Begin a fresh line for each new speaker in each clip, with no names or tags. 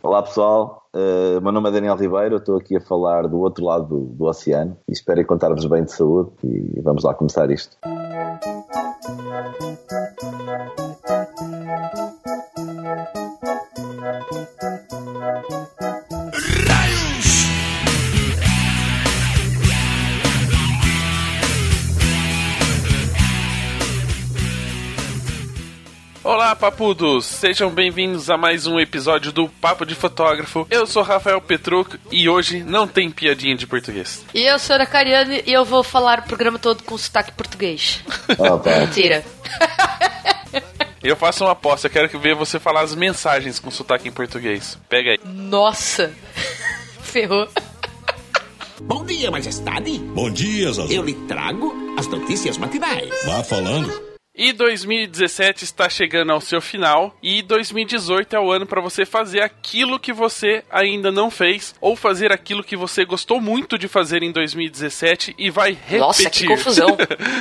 Olá pessoal, uh, meu nome é Daniel Ribeiro, estou aqui a falar do outro lado do, do oceano e espero encontrar-vos bem de saúde e vamos lá começar isto.
Papudos! Sejam bem-vindos a mais um episódio do Papo de Fotógrafo. Eu sou Rafael Petruc e hoje não tem piadinha de português.
E eu sou a Cariane e eu vou falar o programa todo com sotaque português.
Oh, tá.
Mentira.
Eu faço uma aposta, eu quero ver você falar as mensagens com sotaque em português. Pega aí.
Nossa. Ferrou.
Bom dia, majestade.
Bom dia, Zazu.
Eu lhe trago as notícias matinais.
Vá falando.
E 2017 está chegando ao seu final e 2018 é o ano para você fazer aquilo que você ainda não fez ou fazer aquilo que você gostou muito de fazer em 2017 e vai repetir.
Nossa, que confusão.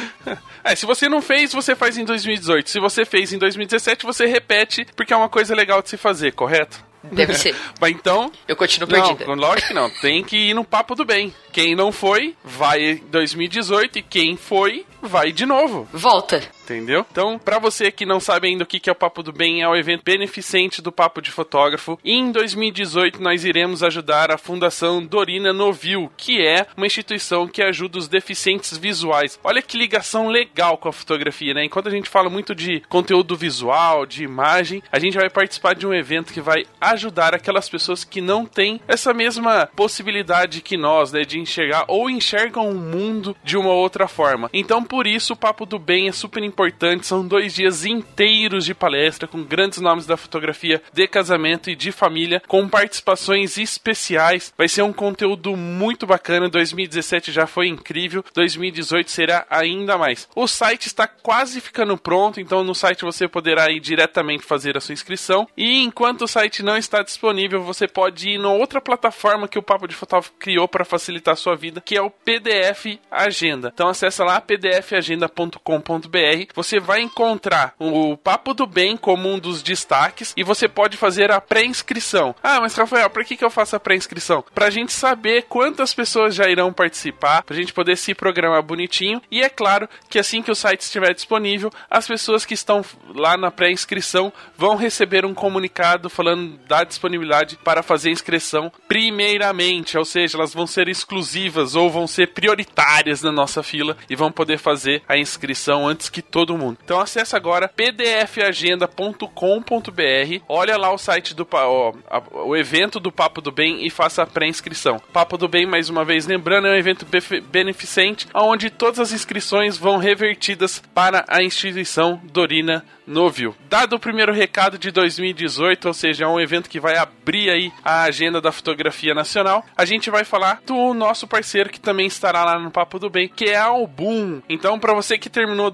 é, se você não fez, você faz em 2018. Se você fez em 2017, você repete porque é uma coisa legal de se fazer, correto?
Deve ser.
Mas então.
Eu continuo
Não,
perdida.
lógico que não. Tem que ir no papo do bem. Quem não foi, vai em 2018 e quem foi, vai de novo.
Volta.
Entendeu? Então, pra você que não sabe ainda o que que é o Papo do Bem, é o evento beneficente do Papo de Fotógrafo. E em 2018 nós iremos ajudar a Fundação Dorina Novil, que é uma instituição que ajuda os deficientes visuais. Olha que ligação legal com a fotografia, né? Enquanto a gente fala muito de conteúdo visual, de imagem, a gente vai participar de um evento que vai ajudar aquelas pessoas que não têm essa mesma possibilidade que nós, né, de enxergar ou enxergam o mundo de uma outra forma. Então, por isso, o Papo do Bem é super importante. São dois dias inteiros de palestra com grandes nomes da fotografia de casamento e de família, com participações especiais. Vai ser um conteúdo muito bacana. 2017 já foi incrível, 2018 será ainda mais. O site está quase ficando pronto, então no site você poderá ir diretamente fazer a sua inscrição. E enquanto o site não está disponível, você pode ir na outra plataforma que o Papo de Fotógrafo criou para facilitar a sua vida, que é o PDF Agenda. Então acessa lá pdfagenda.com.br. Você vai encontrar o Papo do Bem como um dos destaques e você pode fazer a pré-inscrição. Ah, mas Rafael, para que, que eu faço a pré-inscrição? Para a gente saber quantas pessoas já irão participar, para a gente poder se programar bonitinho. E é claro que assim que o site estiver disponível, as pessoas que estão lá na pré-inscrição vão receber um comunicado falando da disponibilidade para fazer inscrição primeiramente, ou seja, elas vão ser exclusivas ou vão ser prioritárias na nossa fila e vão poder fazer a inscrição antes que todo mundo. Então acesse agora pdfagenda.com.br, olha lá o site do ó, a- o evento do Papo do Bem e faça a pré-inscrição. Papo do Bem, mais uma vez lembrando, é um evento beneficente onde todas as inscrições vão revertidas para a instituição Dorina Novil. Dado o primeiro recado de 2018, ou seja, é um evento que vai abrir aí a agenda da fotografia nacional, a gente vai falar do nosso parceiro que também estará lá no Papo do Bem, que é a Album. Então, para você que terminou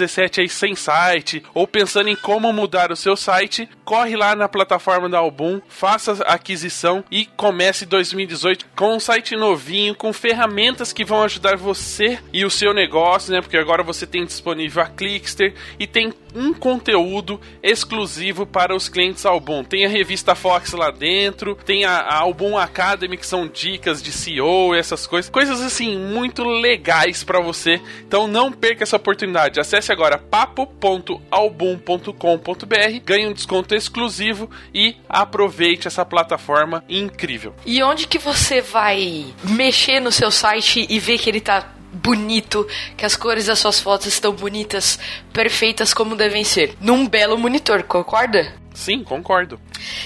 2017 aí sem site ou pensando em como mudar o seu site, corre lá na plataforma da Album, faça a aquisição e comece 2018 com um site novinho, com ferramentas que vão ajudar você e o seu negócio, né? Porque agora você tem disponível a Clickster e tem um conteúdo exclusivo para os clientes Album. Tem a revista Fox lá dentro, tem a, a Album Academy, que são dicas de CEO essas coisas. Coisas assim, muito legais para você. Então não perca essa oportunidade. Acesse agora papo.album.com.br, ganhe um desconto exclusivo e aproveite essa plataforma incrível.
E onde que você vai mexer no seu site e ver que ele tá bonito, que as cores das suas fotos estão bonitas, perfeitas como devem ser? Num belo monitor, concorda?
Sim, concordo.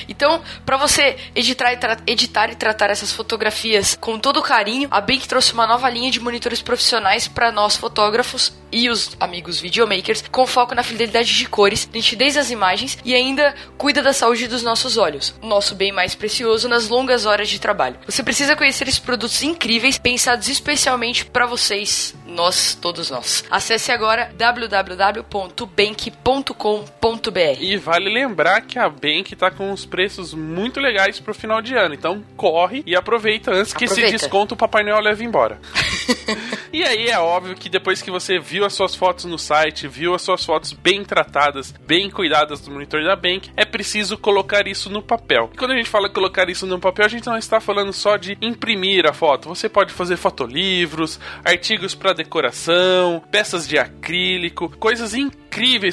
Então, para você editar e, editar e tratar essas fotografias com todo carinho, a Bank trouxe uma nova linha de monitores profissionais para nós fotógrafos e os amigos videomakers, com foco na fidelidade de cores, nitidez das imagens e ainda cuida da saúde dos nossos olhos, nosso bem mais precioso nas longas horas de trabalho. Você precisa conhecer esses produtos incríveis pensados especialmente para vocês, nós, todos nós. Acesse agora www.bank.com.br.
E vale lembrar que a Bank tá com uns preços muito legais pro final de ano. Então corre e aproveita antes que esse
Aproveita.
desconto o Papai Noel leve embora. E aí é óbvio que depois que você viu as suas fotos no site, viu as suas fotos bem tratadas, bem cuidadas do monitor da Bank, é preciso colocar isso no papel. E quando a gente fala colocar isso no papel, a gente não está falando só de imprimir a foto. Você pode fazer fotolivros, artigos para decoração, peças de acrílico, coisas incríveis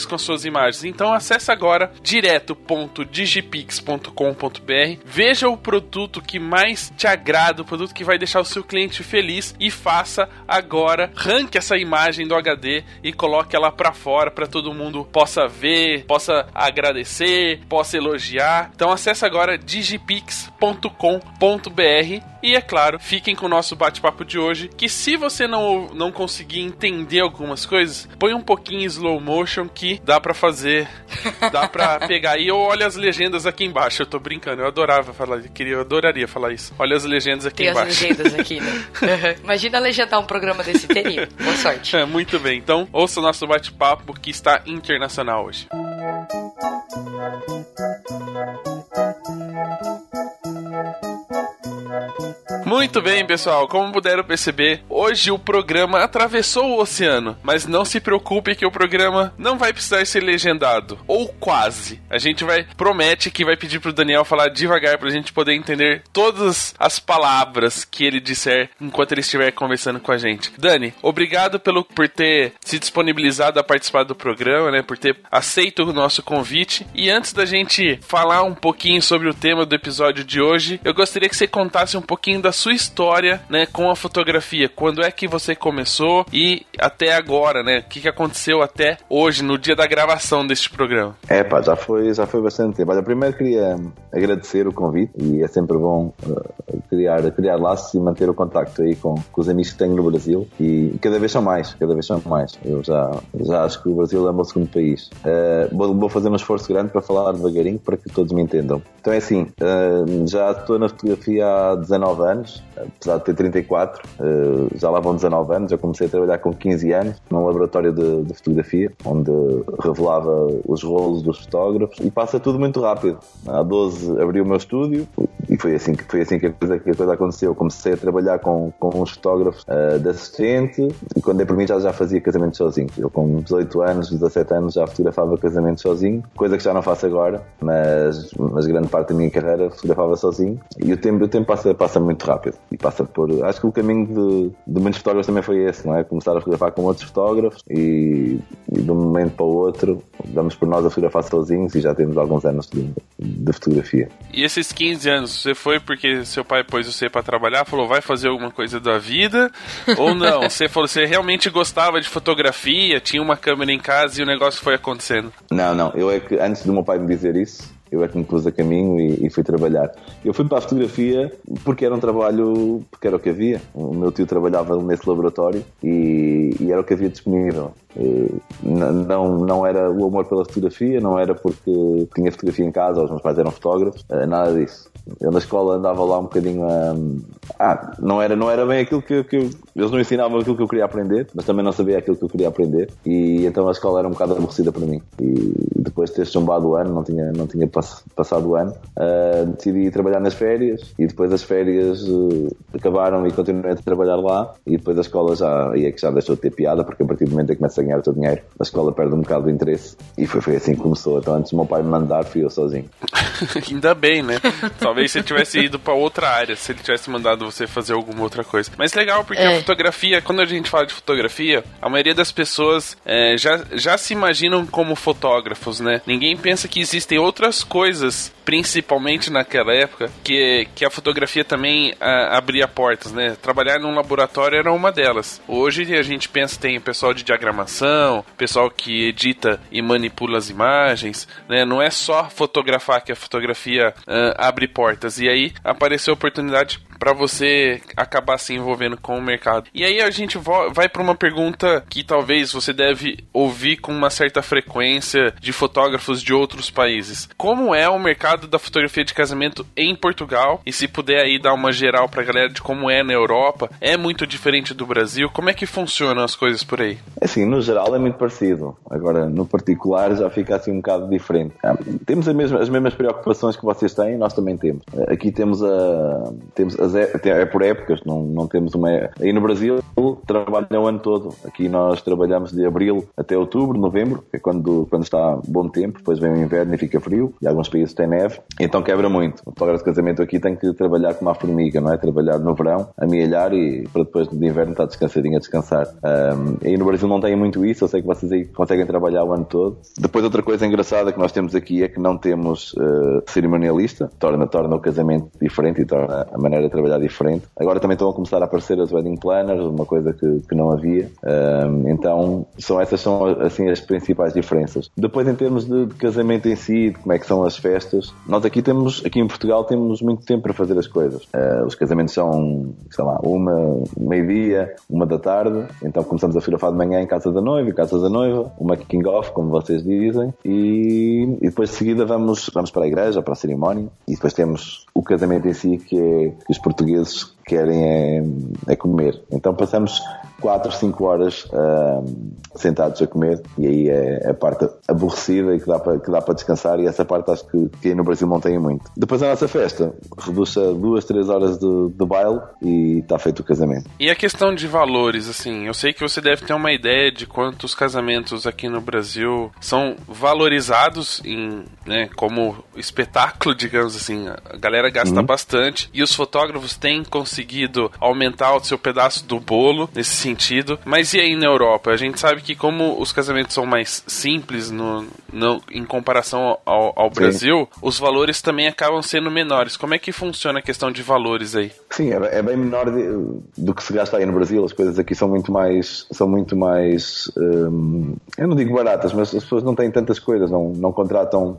com suas imagens. Então acesse agora direto.digipix.com.br, veja o produto que mais te agrada, o produto que vai deixar o seu cliente feliz e faça agora, ranque essa imagem do HD e coloque ela para fora para todo mundo possa ver, possa agradecer, possa elogiar. Então acesse agora digipix.com.br e é claro, fiquem com o nosso bate-papo de hoje, que se você não, não conseguir entender algumas coisas, põe um pouquinho em slow motion que dá para fazer, dá para pegar ou olha as legendas aqui embaixo. Eu tô brincando, eu adorava falar, queria, eu adoraria falar isso. Olha as legendas aqui
Tem
embaixo.
as legendas aqui, né? Imagina legendar um programa desse teria. Boa sorte.
É, muito bem. Então, ouça o nosso bate-papo que está internacional hoje. Muito bem, pessoal. Como puderam perceber, hoje o programa atravessou o oceano. Mas não se preocupe que o programa não vai precisar ser legendado. Ou quase. A gente vai promete que vai pedir pro Daniel falar devagar pra gente poder entender todas as palavras que ele disser enquanto ele estiver conversando com a gente. Dani, obrigado pelo por ter se disponibilizado a participar do programa, né? Por ter aceito o nosso convite. E antes da gente falar um pouquinho sobre o tema do episódio de hoje, eu gostaria que você contasse um pouquinho da sua história, né, com a fotografia. Quando é que você começou e até agora, né? O que, que aconteceu até hoje, no dia da gravação deste programa?
É pá, já foi, já foi bastante tempo. Olha, primeiro queria agradecer o convite e é sempre bom uh, criar, criar laços e manter o contacto aí com, com os amigos que tenho no Brasil e cada vez são mais, cada vez são mais. Eu já, já acho que o Brasil é o meu segundo país. Uh, vou, vou fazer um esforço grande para falar devagarinho para que todos me entendam. Então é assim, uh, já estou na fotografia há 19 anos, apesar de ter 34, uh, já lá vão 19 anos. Eu comecei a trabalhar com 15 anos num laboratório de, de fotografia, onde revelava os rolos dos fotógrafos e passa tudo muito rápido. Há 12 abri o meu estúdio e foi assim que, foi assim que, a, coisa, que a coisa aconteceu. Comecei a trabalhar com, com uns fotógrafos uh, de assistente e quando é por mim já, já fazia casamentos sozinho. Eu com 18 anos, 17 anos já fotografava casamentos sozinho, coisa que já não faço agora, mas, mas grande parte da minha carreira fotografava sozinho e tempo, o tempo passa, passa muito rápido e passa por. Acho que o caminho de, de muitos fotógrafos também foi esse, não é? Começar a fotografar com outros fotógrafos e, e de um momento para o outro damos por nós a fotografar sozinhos e já temos alguns anos de, de fotografia.
E esses 15 anos, você foi porque seu pai pôs você para trabalhar, falou vai fazer alguma coisa da vida? ou não? Você falou, você realmente gostava de fotografia, tinha uma câmera em casa e o negócio foi acontecendo?
Não, não. Eu é que antes do meu pai me dizer isso, eu é que me pus a caminho e, e, fui trabalhar. Eu fui para a fotografia porque era um trabalho, porque era o que havia. O meu tio trabalhava nesse laboratório e, e era o que havia disponível. Não, não era o amor pela fotografia, não era porque tinha fotografia em casa, os meus pais eram fotógrafos, nada disso. Eu na escola andava lá um bocadinho a. Ah, não era, não era bem aquilo que, que eu... Eles não ensinavam aquilo que eu queria aprender, mas também não sabia aquilo que eu queria aprender. E então a escola era um bocado aborrecida para mim. E depois de ter chumbado o ano, não tinha, não tinha passado o ano, uh, decidi trabalhar nas férias. E depois as férias uh, acabaram e continuei a trabalhar lá. E depois a escola já, aí é que já deixou de ter piada, porque a partir do momento em que começa ganhar o teu dinheiro, a escola perde um bocado de interesse. E foi, foi assim que começou. Então antes do meu pai me mandar, fui eu sozinho.
Ainda bem, né? Talvez se tivesse ido para outra área, se ele tivesse mandado você fazer alguma outra coisa. Mas legal, porque é. a fotografia, quando a gente fala de fotografia, a maioria das pessoas é, já, já se imaginam como fotógrafos, né? Ninguém pensa que existem outras coisas, principalmente naquela época, que, que a fotografia também a, abria portas, né? Trabalhar num laboratório era uma delas. Hoje a gente pensa tem pessoal de diagramação, pessoal que edita e manipula as imagens, né? Não é só fotografar que a fotografia uh, abre portas. E aí apareceu a oportunidade para você acabar se envolvendo com o mercado. E aí a gente vai para uma pergunta que talvez você deve ouvir com uma certa frequência de fotógrafos de outros países. Como é o mercado da fotografia de casamento em Portugal? E se puder aí dar uma geral pra galera de como é na Europa, é muito diferente do Brasil? Como é que funcionam as coisas por aí?
Assim, no geral é muito parecido. Agora, no particular já fica assim um bocado diferente. Temos mesma, as mesmas preocupações que vocês têm, nós também temos. Aqui temos, a, temos as é, é por épocas, não, não temos uma. Aí no Brasil trabalha o ano todo. Aqui nós trabalhamos de abril até outubro, novembro, que é quando, quando está bom tempo, depois vem o inverno e fica frio, e alguns países têm neve, então quebra muito. O fotógrafo de casamento aqui tem que trabalhar como uma formiga, não é? Trabalhar no verão, amealhar e para depois de inverno estar descansadinho a descansar. Um, e no Brasil não tem muito isso, eu sei que vocês aí conseguem trabalhar o ano todo. Depois outra coisa engraçada que nós temos aqui é que não temos uh, cerimonialista, torna, torna o casamento diferente e torna a maneira de trabalhar diferente. Agora também estão a começar a aparecer as wedding planners, uma coisa que, que não havia. Um, então, são essas são assim as principais diferenças. Depois, em termos de, de, casamento em si, de como é que são as festas, nós aqui temos, aqui em Portugal, temos muito tempo para fazer as coisas. Uh, os casamentos são, sei lá, uma, meio-dia, uma da tarde, então começamos a fotografar de manhã em casa da noiva, em casa da noiva, uma king off, como vocês dizem, e, e depois de seguida vamos, vamos para a igreja, para a cerimónia, e depois temos o casamento em si, que é que os portugueses querem é, é comer. Então passamos 4, 5 horas uh, sentados a comer e aí é a parte aborrecida e que dá para, que dá para descansar e essa parte acho que, que aí no Brasil não tem muito. Depois a nossa festa reduz a 2, 3 horas de, de baile e está feito o casamento.
E a questão de valores, assim, eu sei que você deve ter uma ideia de quantos casamentos aqui no Brasil são valorizados em, né, como espetáculo, digamos assim. A galera gasta uhum. bastante e os fotógrafos têm conseguido aumentar o seu pedaço do bolo nesse sentido. Mas e aí na Europa? A gente sabe que como os casamentos são mais simples no, no em comparação ao, ao Brasil, os valores também acabam sendo menores. Como é que funciona a questão de valores aí?
Sim, é, é bem menor de, do que se gasta aí no Brasil. As coisas aqui são muito mais, são muito mais, hum, eu não digo baratas, mas as pessoas não têm tantas coisas, não, não contratam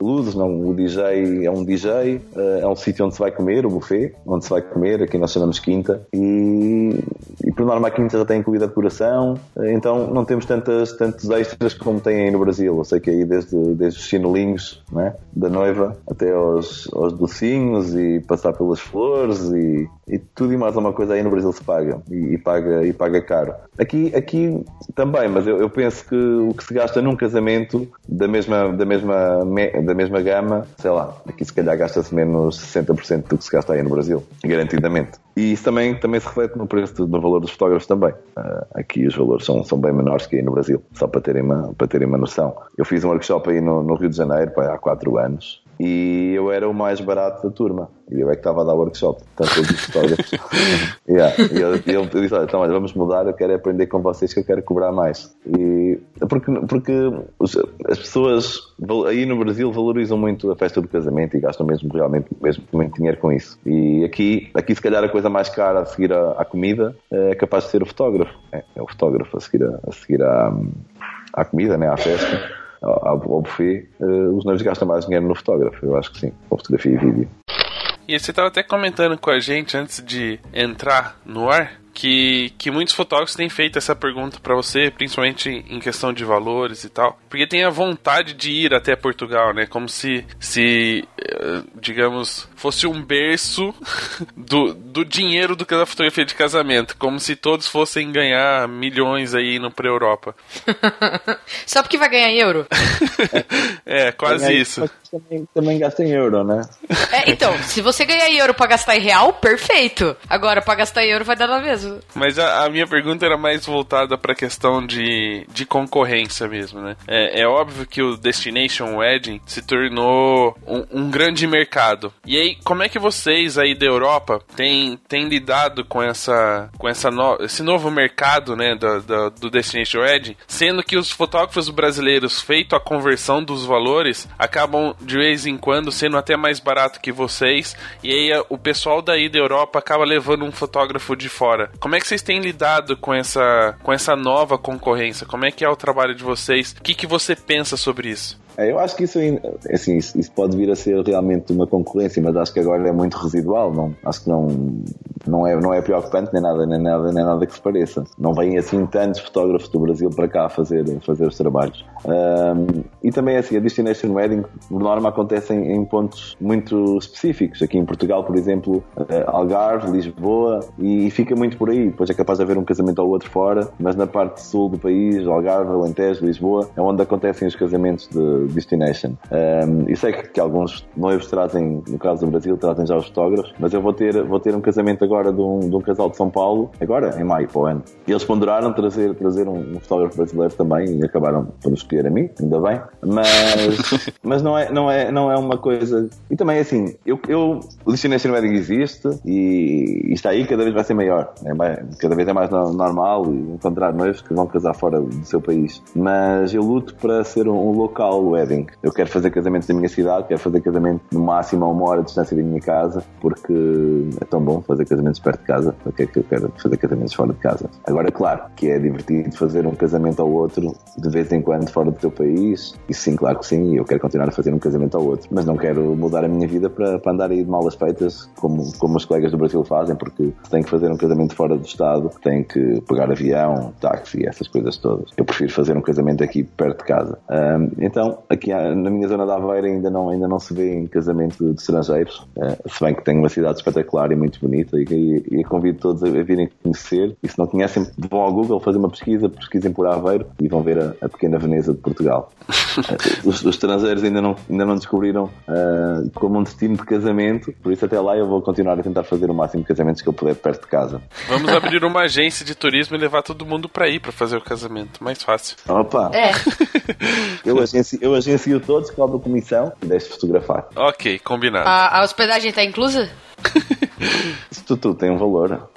luzes, não, o DJ é um DJ, eh, é um sítio onde se vai comer, o buffet, onde se vai comer, aqui nós chamamos quinta, e, e por norma a quinta já tem incluída a decoração, então não temos tantas, tantos extras como tem aí no Brasil. Eu sei que aí desde, desde os chinelinhos né, da noiva até aos, aos docinhos e passar pelas flores e, e tudo e mais alguma coisa aí no Brasil se paga e, e paga, e paga caro. Aqui, aqui também, mas eu, eu penso que o que se gasta num casamento da mesma, da mesma, da mesma gama, sei lá, aqui se calhar gasta-se menos 60% do que se gasta aí no Brasil, garantidamente. E isso também, também se reflete no preço, no valor dos fotógrafos também. Uh, aqui os valores são, são bem menores que aí no Brasil, só para terem uma, para terem uma noção. Eu fiz um workshop aí no, no Rio de Janeiro pá, há 4 anos e eu era o mais barato da turma. E eu é que estava a dar workshop, tanto eu disse yeah. E eu disse: olha, então, olha, vamos mudar, eu quero aprender com vocês que eu quero cobrar mais. E, porque porque as pessoas aí no Brasil valorizam muito a festa do casamento e gastam mesmo realmente mesmo muito dinheiro com isso. E aqui, aqui se calhar a coisa mais cara a seguir à, à comida é capaz de ser o fotógrafo. É, é o fotógrafo a seguir, a, a seguir à, à comida, né, à festa ao, ao buffet, uh, os noivos gastam mais dinheiro no fotógrafo, eu acho que sim, com fotografia e vídeo.
E você estava até comentando com a gente antes de entrar no ar que, que muitos fotógrafos têm feito essa pergunta para você, principalmente em questão de valores e tal, porque tem a vontade de ir até Portugal, né? Como se, se eh, digamos, fosse um berço do, do dinheiro do que da fotografia de casamento, como se todos fossem ganhar milhões aí no pra Europa.
Só porque vai ganhar euro?
é, quase isso.
Também, também gasta em euro, né?
É, então, se você ganhar euro pra gastar em real, perfeito. Agora, pra gastar em euro vai dar na mesma.
Mas a, a, minha pergunta era mais voltada para a questão de, de concorrência mesmo, né? É, é, óbvio que o Destination Wedding se tornou um, um, grande mercado. E aí, como é que vocês aí da Europa têm, têm lidado com essa com essa no, esse novo mercado, né, do, do, do Destination Wedding, sendo que os fotógrafos brasileiros, feito a conversão dos valores, acabam de vez em quando sendo até mais barato que vocês, e aí o pessoal daí da Europa acaba levando um fotógrafo de fora. Como é que vocês têm lidado com essa, com essa nova concorrência? Como é que é o trabalho de vocês? O que, que você pensa sobre isso?
É, eu acho que isso, assim, isso, pode vir a ser realmente uma concorrência, mas acho que agora é muito residual. Não, acho que não, não, é, não é preocupante nem nada, nem nada, nem nada que se pareça. Não vêm assim tantos fotógrafos do Brasil para cá fazer, fazer os trabalhos. Um, e também assim, a Destination Wedding, por norma, acontece em, em, pontos muito específicos. Aqui em Portugal, por exemplo, eh, Algarve, Lisboa, e fica muito por aí. Depois é capaz de haver um casamento ou outro fora, mas na parte sul do país, Algarve, Alentejo, Lisboa, é onde acontecem os casamentos de Destination. Um, e sei que, que, alguns noivos trazem, no caso do Brasil, trazem já os fotógrafos, mas eu vou ter, vou ter um casamento agora de um, de um casal de São Paulo, agora, em maio, para o ano. E eles ponderaram trazer, trazer um, um fotógrafo brasileiro também e acabaram por escolher a mim, ainda bem. Mas, mas não, é, não, é, não é uma coisa. E também, assim, eu, eu, o Destination Wedding existe e, e está aí, cada vez vai ser maior. É mais, cada vez é mais normal encontrar noivos que vão casar fora do seu país. Mas eu luto para ser um, um local wedding. Eu quero fazer casamentos da minha cidade, quero fazer casamento no máximo a uma hora de distância da minha casa, porque é tão bom fazer casamentos perto de casa. Para que é que eu quero fazer casamentos fora de casa? Agora, claro, que é divertido fazer um casamento ao outro de vez em quando fora do teu país. E sim, claro que sim, eu quero continuar a fazer um casamento ao outro. Mas não quero mudar a minha vida para, para andar aí de malas feitas, como, como os colegas do Brasil fazem, porque tem que fazer um casamento fora do Estado, tem que pegar avião, táxi, essas coisas todas. Eu prefiro fazer um casamento aqui perto de casa. Um, então, aqui na minha zona da Aveira ainda não, ainda não se vê em casamento de estrangeiros, uh, se bem que tem uma cidade espetacular e muito bonita e, e, e convido todos a, virem conhecer. E se não conhecem, vão ao Google fazer uma pesquisa, pesquisem por Aveiro e vão ver a, a pequena Veneza de Portugal. uh, os, os, estrangeiros ainda não, ainda não descobriram uh, como um destino de casamento, por isso até lá eu vou continuar a tentar fazer o máximo de casamentos que eu puder perto de casa.
Vamos abrir uma agência de turismo e levar todo mundo para ir para fazer o casamento, mais fácil.
Opa!
É.
eu, agencio, eu agencio todos, cobro comissão e deixo fotografar.
Ok, combinado.
A, a hospedagem está inclusa?
Isso tudo tem um valor.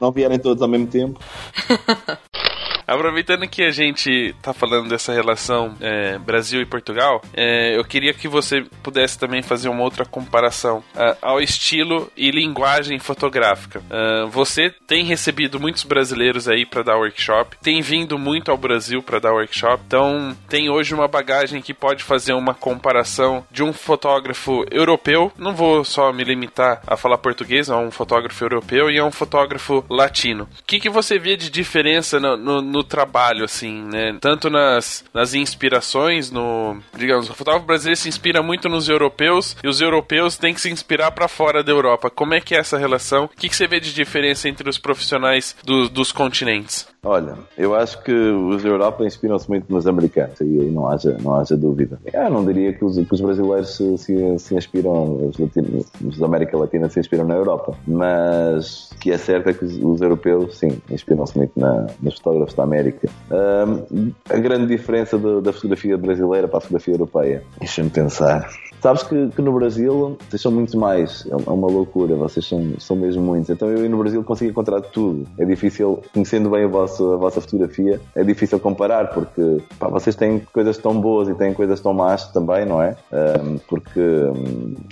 não vierem todos ao mesmo tempo.
Aproveitando que a gente tá falando dessa relação é, Brasil e Portugal, é, eu queria que você pudesse também fazer uma outra comparação uh, ao estilo e linguagem fotográfica. Uh, você tem recebido muitos brasileiros aí para dar workshop, tem vindo muito ao Brasil para dar workshop, então tem hoje uma bagagem que pode fazer uma comparação de um fotógrafo europeu. Não vou só me limitar a falar português, a um fotógrafo europeu e a um fotógrafo latino. O que, que você vê de diferença no, no no trabalho, assim, né? Tanto nas, nas inspirações, no. Digamos, o fotógrafo brasileiro se inspira muito nos europeus e os europeus têm que se inspirar para fora da Europa. Como é que é essa relação? O que, que você vê de diferença entre os profissionais do, dos continentes?
Olha, eu acho que os Europa inspiram-se muito nos americanos, e aí não haja, não haja dúvida. Eu não diria que os, que os brasileiros se, se, se inspiram, os, latinos, os da América Latina se inspiram na Europa, mas que é certo é que os, os europeus, sim, inspiram-se muito na, nos fotógrafos da América. Um, a grande diferença do, da fotografia brasileira para a fotografia europeia, deixa-me pensar. Sabes que, que, no Brasil vocês são muitos mais, é, é uma loucura, vocês são, são mesmo muitos. Então eu no Brasil consigo encontrar tudo. É difícil, conhecendo bem a vossa, a vossa fotografia, é difícil comparar, porque pá, vocês têm coisas tão boas e têm coisas tão más também, não é? Um, porque,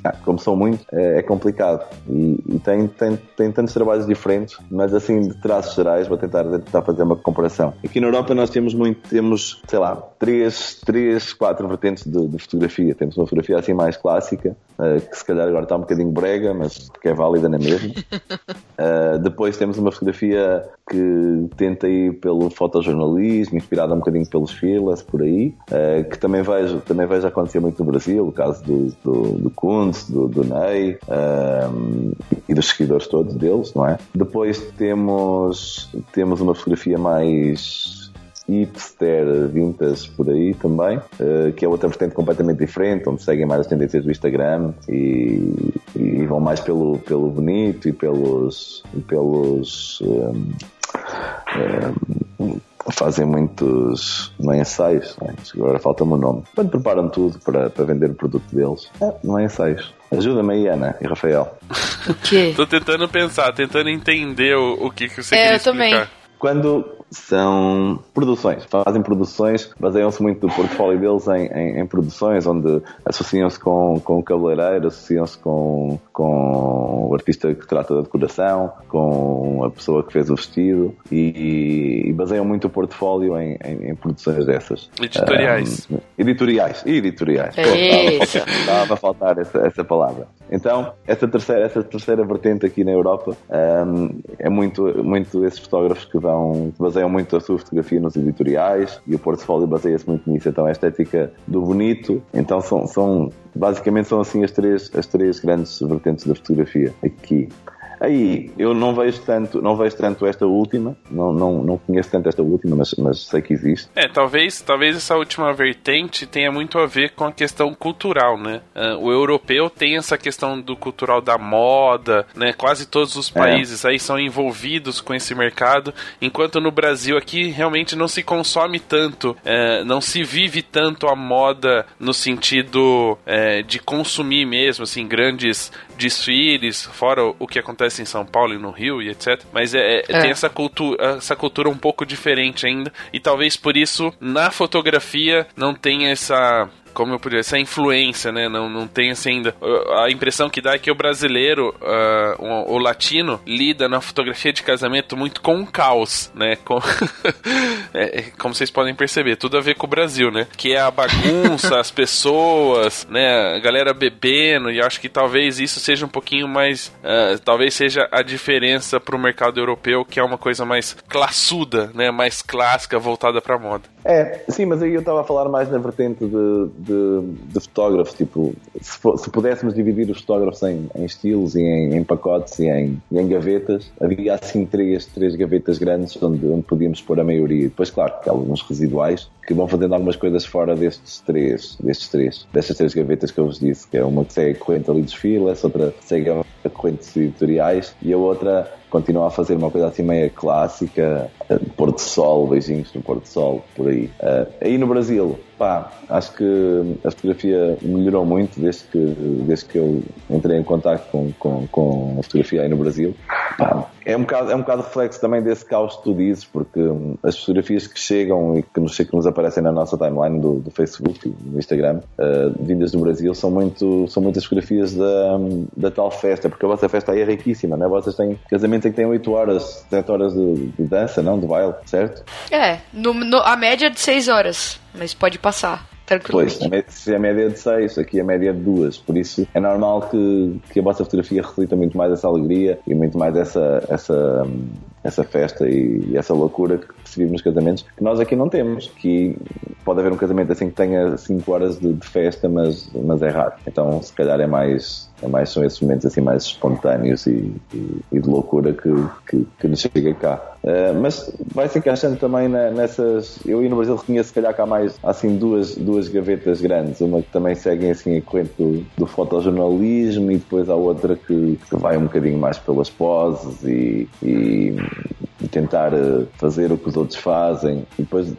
ah, como são muitos, é, é complicado. E, e, tem, tem, tem tantos trabalhos diferentes, mas assim, de traços gerais, vou tentar, tentar fazer uma comparação. Aqui na Europa nós temos muito, temos, sei lá, três, três quatro vertentes de, de fotografia. Temos uma fotografia assim mais clássica, uh, que se calhar agora está um bocadinho brega, mas que é válida na mesma. Uh, depois temos uma fotografia que tenta ir pelo fotojornalismo, inspirada um bocadinho pelos filas, por aí, uh, que também vejo, também vejo acontecer muito no Brasil, o caso do, do, do Kuntz, do, do Ney e dos seguidores todos deles, não é? Depois temos, temos uma fotografia mais hipster, vintage por aí também, uh, que é outra vertente completamente diferente, onde seguem mais as tendências do Instagram e, e vão mais pelo, pelo bonito e pelos. E pelos um, um, fazem muitos não é ensaios, não é? agora falta-me o nome. Quando preparam tudo para, para vender o produto deles, é, não é ensaios. Ajuda-me aí, Ana e Rafael.
O quê?
Tô tentando pensar, tentando entender o, o que, que você é, quer explicar. Eu também.
Quando são produções, fazem produções, baseiam-se muito do portfólio deles em, em, em produções, onde associam-se com, com o cabeleireiro, associam-se com, com o artista que trata da decoração, com a pessoa que fez o vestido e, e baseiam muito o portfólio em, em, em produções dessas.
Editoriais.
Um, editoriais, editoriais.
É
estava, estava a faltar essa, essa palavra. Então, essa terceira, essa terceira vertente aqui na Europa um, é muito, muito esses fotógrafos que vão baseiam muito a sua fotografia nos editoriais e o portfólio baseia-se muito nisso. Então, a estética do bonito, então são, são basicamente são assim as três, as três grandes vertentes da fotografia aqui. Aí, eu não vejo tanto, não vejo tanto esta última, não, não, não conheço tanto esta última, mas, mas sei que existe.
É, talvez, talvez essa última vertente tenha muito a ver com a questão cultural, né? Uh, o europeu tem essa questão do cultural da moda, né? Quase todos os países é. aí são envolvidos com esse mercado, enquanto no Brasil aqui realmente não se consome tanto, uh, não se vive tanto a moda no sentido uh, de consumir mesmo, assim, grandes desfiles, fora o que acontece em São Paulo e no Rio e etc. Mas é, é, é. tem essa cultura, essa cultura um pouco diferente ainda. E talvez por isso na fotografia não tenha essa como eu podia essa influência, né? Não, não tem assim ainda. A impressão que dá é que o brasileiro, uh, o, o, latino, lida na fotografia de casamento muito com o caos, né? Com é, é, como vocês podem perceber, tudo a ver com o Brasil, né? Que é a bagunça, as pessoas, né? A galera bebendo, e acho que talvez isso seja um pouquinho mais. Uh, talvez seja a diferença pro mercado europeu, que é uma coisa mais classuda, né? Mais clássica, voltada pra moda.
É, sim, mas aí eu estava a falar mais na vertente de, de, de fotógrafos. Tipo, se, se, pudéssemos dividir os fotógrafos em, em estilos e em, em pacotes e em, e em, gavetas, havia assim três, três gavetas grandes onde, onde podíamos pôr a maioria. Depois, claro, que há alguns residuais que vão fazendo algumas coisas fora destes três, destes três, destas três gavetas que eu vos disse, que é uma que segue a corrente ali dos filas, outra segue a corrente de editoriais e a outra continua a fazer uma coisa assim meio clássica, pôr de sol, beijinhos no de sol, por aí. Uh, aí no Brasil, pá, acho que a fotografia melhorou muito desde que, desde que eu entrei em contato com, com, com a fotografia aí no Brasil. Pá, é um bocado, é um bocado reflexo também desse caos que tu dizes, porque as fotografias que chegam e que nos, que nos aparecem na nossa timeline do, do Facebook e do Instagram, uh, vindas do Brasil, são, muito, são muitas fotografias da, da tal festa, porque a vossa festa aí é riquíssima, né? Vocês têm casamento em que tem 8 horas, 7 horas de, de dança, não? De baile, certo?
É, no, no, a média é de 6 horas, mas pode passar.
Pois, se a média é de 6, aqui a média é de 2, por isso é normal que, que a vossa fotografia reflita muito mais essa alegria e muito mais essa, essa, essa festa e, essa loucura que vive nos casamentos, que nós aqui não temos, que pode haver um casamento assim que tenha 5 horas de, de, festa, mas, mas é raro. Então, se calhar é mais, é mais são esses momentos assim mais espontâneos e, e, e de loucura que, que, que nos chega cá. Uh, mas vai se encaixando também na, nessas. Eu e no Brasil reconheço, se calhar, que há mais assim duas, duas gavetas grandes. Uma que também segue assim a corrente do, do fotojornalismo e depois há outra que, que vai um bocadinho mais pelas poses e, e tentar uh, fazer o que os outros fazem. E depois,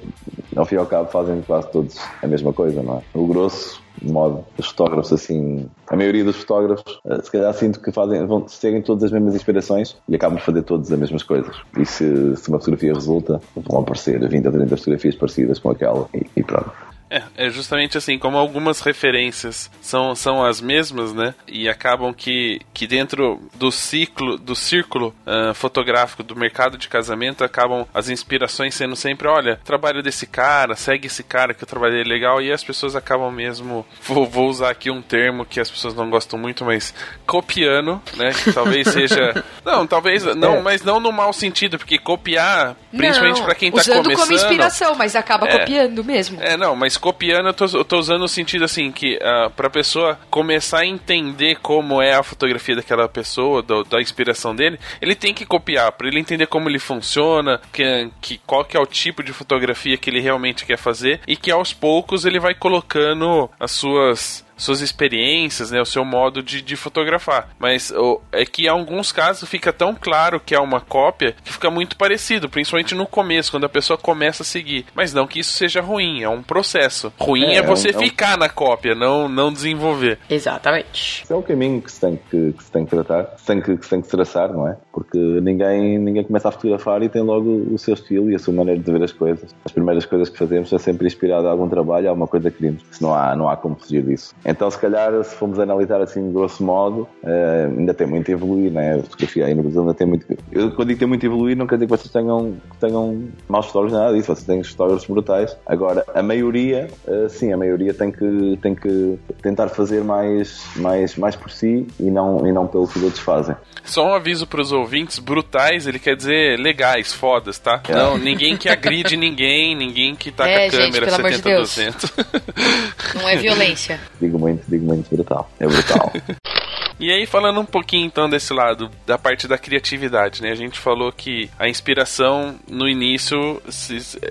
ao fim e ao cabo, fazem quase todos a mesma coisa, não é? O grosso modo, os fotógrafos assim, a maioria dos fotógrafos, eh, se calhar sinto que fazem, vão, seguem todas as mesmas inspirações e acabam de fazer todas as mesmas coisas. E se, se uma fotografia resulta, vão aparecer 20 ou 30 fotografias parecidas com aquela e, e pronto.
É, é justamente assim, como algumas referências são, são as mesmas, né? E acabam que, que dentro do ciclo, do círculo uh, fotográfico do mercado de casamento, acabam as inspirações sendo sempre, olha, trabalho desse cara, segue esse cara que eu trabalhei legal, e as pessoas acabam mesmo, vou, vou usar aqui um termo que as pessoas não gostam muito, mas copiando, né? Que talvez seja. Não, talvez. Não, é. mas não no mau sentido, porque copiar, principalmente para quem tá
usando
começando.
como inspiração, mas acaba é, copiando mesmo.
É, não, mas copiando, eu tô, eu tô usando no sentido assim, que uh, pra pessoa começar a entender como é a fotografia daquela pessoa, do, da inspiração dele, ele tem que copiar, para ele entender como ele funciona, que, que, qual que é o tipo de fotografia que ele realmente quer fazer, e que aos poucos ele vai colocando as suas suas experiências, né, o seu modo de, de fotografar. Mas o, é que em alguns casos fica tão claro que é uma cópia que fica muito parecido, principalmente no começo, quando a pessoa começa a seguir. Mas não que isso seja ruim, é um processo. Ruim é, é você é um, ficar é um... na cópia, não, não desenvolver.
Exatamente.
Esse é o caminho que se tem que, que se tem que tratar, que se tem que, que se tem que traçar, não é? Porque ninguém, ninguém começa a fotografar e tem logo o seu estilo e a sua maneira de ver as coisas. As primeiras coisas que fazemos é sempre inspirado a algum trabalho, a alguma coisa que queremos. Se não há, não há como fugir disso. Então, se calhar, se formos analisar assim, grosso modo, uh, ainda tem muito a evoluir, né? A fotografia aí no Brasil ainda tem muito. Eu, quando digo tem muito a evoluir, não quer dizer que vocês tenham, que tenham maus fotógrafos, nada disso. Vocês têm fotógrafos brutais. Agora, a maioria, uh, sim, a maioria tem que, tem que tentar fazer mais, mais, mais por si e não, e não pelo que os outros fazem.
Só um aviso para os ouvintes: brutais, ele quer dizer legais, fodas, tá? É. Não, ninguém que agride ninguém, ninguém que tá é, com a câmera gente, 70 200.
Não é violência.
Digo muito, digo muito brutal. É brutal.
E aí, falando um pouquinho então desse lado, da parte da criatividade, né? A gente falou que a inspiração no início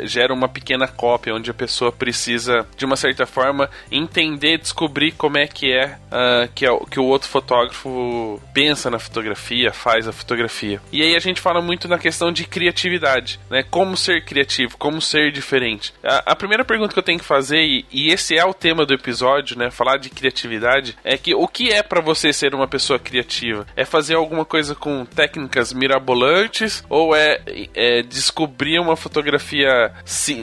gera uma pequena cópia, onde a pessoa precisa, de uma certa forma, entender, descobrir como é que é, uh, que, é que o outro fotógrafo pensa na fotografia, faz a fotografia. E aí a gente fala muito na questão de criatividade, né? Como ser criativo, como ser diferente. A, a primeira pergunta que eu tenho que fazer, e, e esse é o tema do episódio, né? Falar de criatividade, é que o que é para você ser uma pessoa criativa? É fazer alguma coisa com técnicas mirabolantes ou é, é descobrir uma fotografia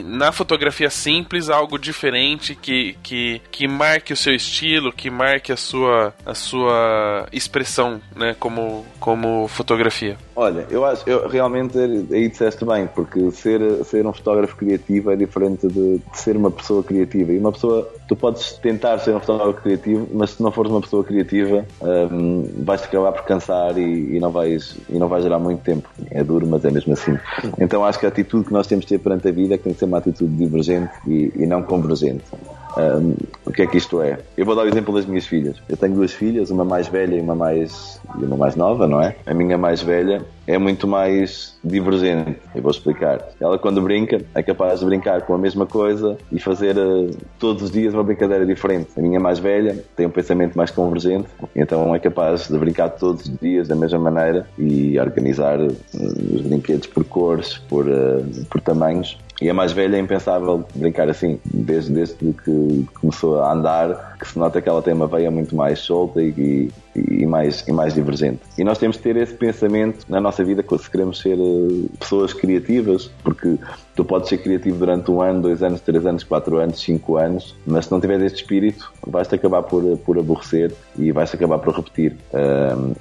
na fotografia simples algo diferente que, que, que marque o seu estilo, que marque a sua, a sua expressão, né? Como, como fotografia.
Olha, eu acho, eu realmente aí disseste bem, porque ser, ser um fotógrafo criativo é diferente de, de ser uma pessoa criativa. E uma pessoa, tu podes tentar ser um fotógrafo criativo, mas se não fores uma pessoa criativa, um, vais acabar por cansar e, e, não vais, e não vais gerar muito tempo. É duro, mas é mesmo assim. Então acho que a atitude que nós temos de ter perante a vida é que tem que ser uma atitude divergente e, e não convergente. O que é que isto é? Eu vou dar o exemplo das minhas filhas. Eu tenho duas filhas, uma mais velha e uma mais, e uma mais nova, não é? A minha mais velha é muito mais divergente. Eu vou explicar. Ela, quando brinca, é capaz de brincar com a mesma coisa e fazer uh, todos os dias uma brincadeira diferente. A minha mais velha tem um pensamento mais convergente, então é capaz de brincar todos os dias da mesma maneira e organizar uh, os brinquedos por cores, por, uh, por tamanhos. E a mais velha é impensável brincar assim, desde, desde que começou a andar, que se nota que ela tem uma veia muito mais solta e, e, e mais, e mais divergente. E nós temos que ter esse pensamento na nossa vida se queremos ser uh, pessoas criativas, porque tu podes ser criativo durante um ano, dois anos, três anos, quatro anos, cinco anos, mas se não tiveres este espírito, vais-te acabar por, por aborrecer e vais-te acabar por repetir.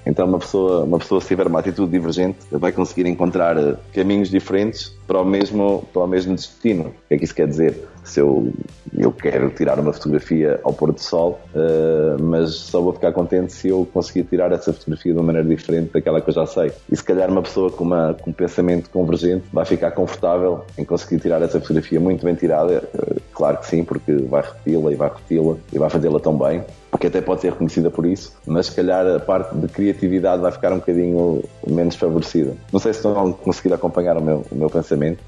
Então, uma pessoa, uma pessoa, se tiver uma atitude divergente, vai conseguir encontrar uh, caminhos diferentes para o mesmo, para o mesmo destino. O que é que isso quer dizer? Se eu, eu quero tirar uma fotografia ao pôr do sol, uh, mas só vou ficar contente se eu conseguir tirar essa fotografia de uma maneira diferente daquela que eu já sei. E se calhar uma pessoa com, uma, com um pensamento convergente vai ficar confortável em conseguir tirar essa fotografia muito bem tirada. Uh, claro que sim, porque vai repeti-la e vai repeti-la e vai fazê-la tão bem que até pode ser reconhecida por isso, mas se calhar a parte de criatividade vai ficar um bocadinho menos favorecida. Não sei se estão a conseguir acompanhar o meu, o meu pensamento,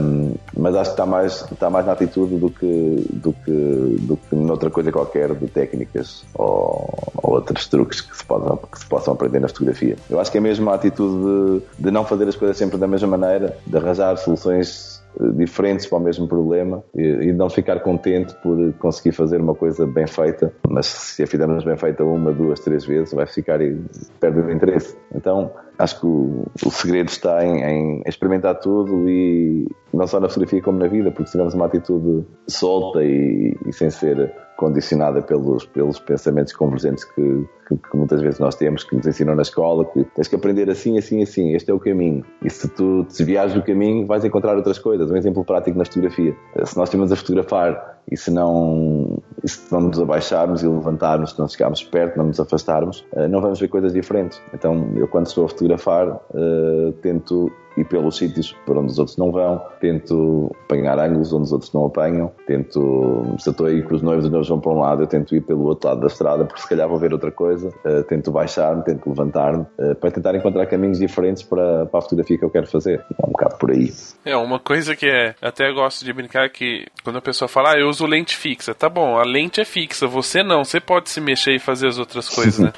um, mas acho que está mais, está mais na atitude do que, do que, do que noutra coisa qualquer de técnicas ou, ou outros truques que se, possam, que se possam aprender na fotografia. Eu acho que é mesmo a atitude de, de não fazer as coisas sempre da mesma maneira, de arranjar soluções diferentes para o mesmo problema e, não ficar contente por conseguir fazer uma coisa bem feita, mas se a fizermos bem feita uma, duas, três vezes, vai ficar e perde o interesse. Então, acho que o, o segredo está em, em, experimentar tudo e não só na fotografia como na vida, porque se tivermos uma atitude solta e, e sem ser condicionada pelos, pelos pensamentos convergentes que, que, que, muitas vezes nós temos, que nos ensinam na escola, que tens que aprender assim, assim, assim, este é o caminho. E se tu desviares do caminho, vais encontrar outras coisas. Um exemplo prático na fotografia. Se nós estivermos a fotografar e se não, e se não nos abaixarmos e levantarmos, se não chegarmos perto, não nos afastarmos, eh, não vamos ver coisas diferentes. Então, eu quando estou a fotografar, uh, tento ir pelos sítios por onde os outros não vão, tento apanhar ângulos onde os outros não apanham, tento, se eu estou aí com os noivos, os noivos vão para um lado, eu tento ir pelo outro lado da estrada, porque se calhar vou ver outra coisa, uh, tento baixar-me, tento levantar-me, uh, para tentar encontrar caminhos diferentes para, para a fotografia que eu quero fazer. É um bocado por aí.
É, uma coisa que é, até gosto de brincar que quando a pessoa fala, ah, eu uso lente fixa, tá bom, a lente é fixa, você não, você pode se mexer e fazer as outras coisas, né?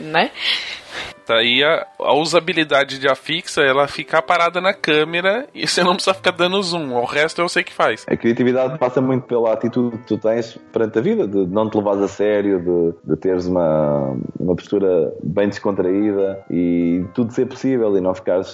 né?
Tá aí a, a, usabilidade de afixa, ela ficar parada na câmera e você não precisa ficar dando zoom. O resto eu sei que faz.
A criatividade passa muito pela atitude que tu tens perante a vida, de não te levares a sério, de, de teres uma, uma postura bem descontraída e tudo ser possível e não ficares,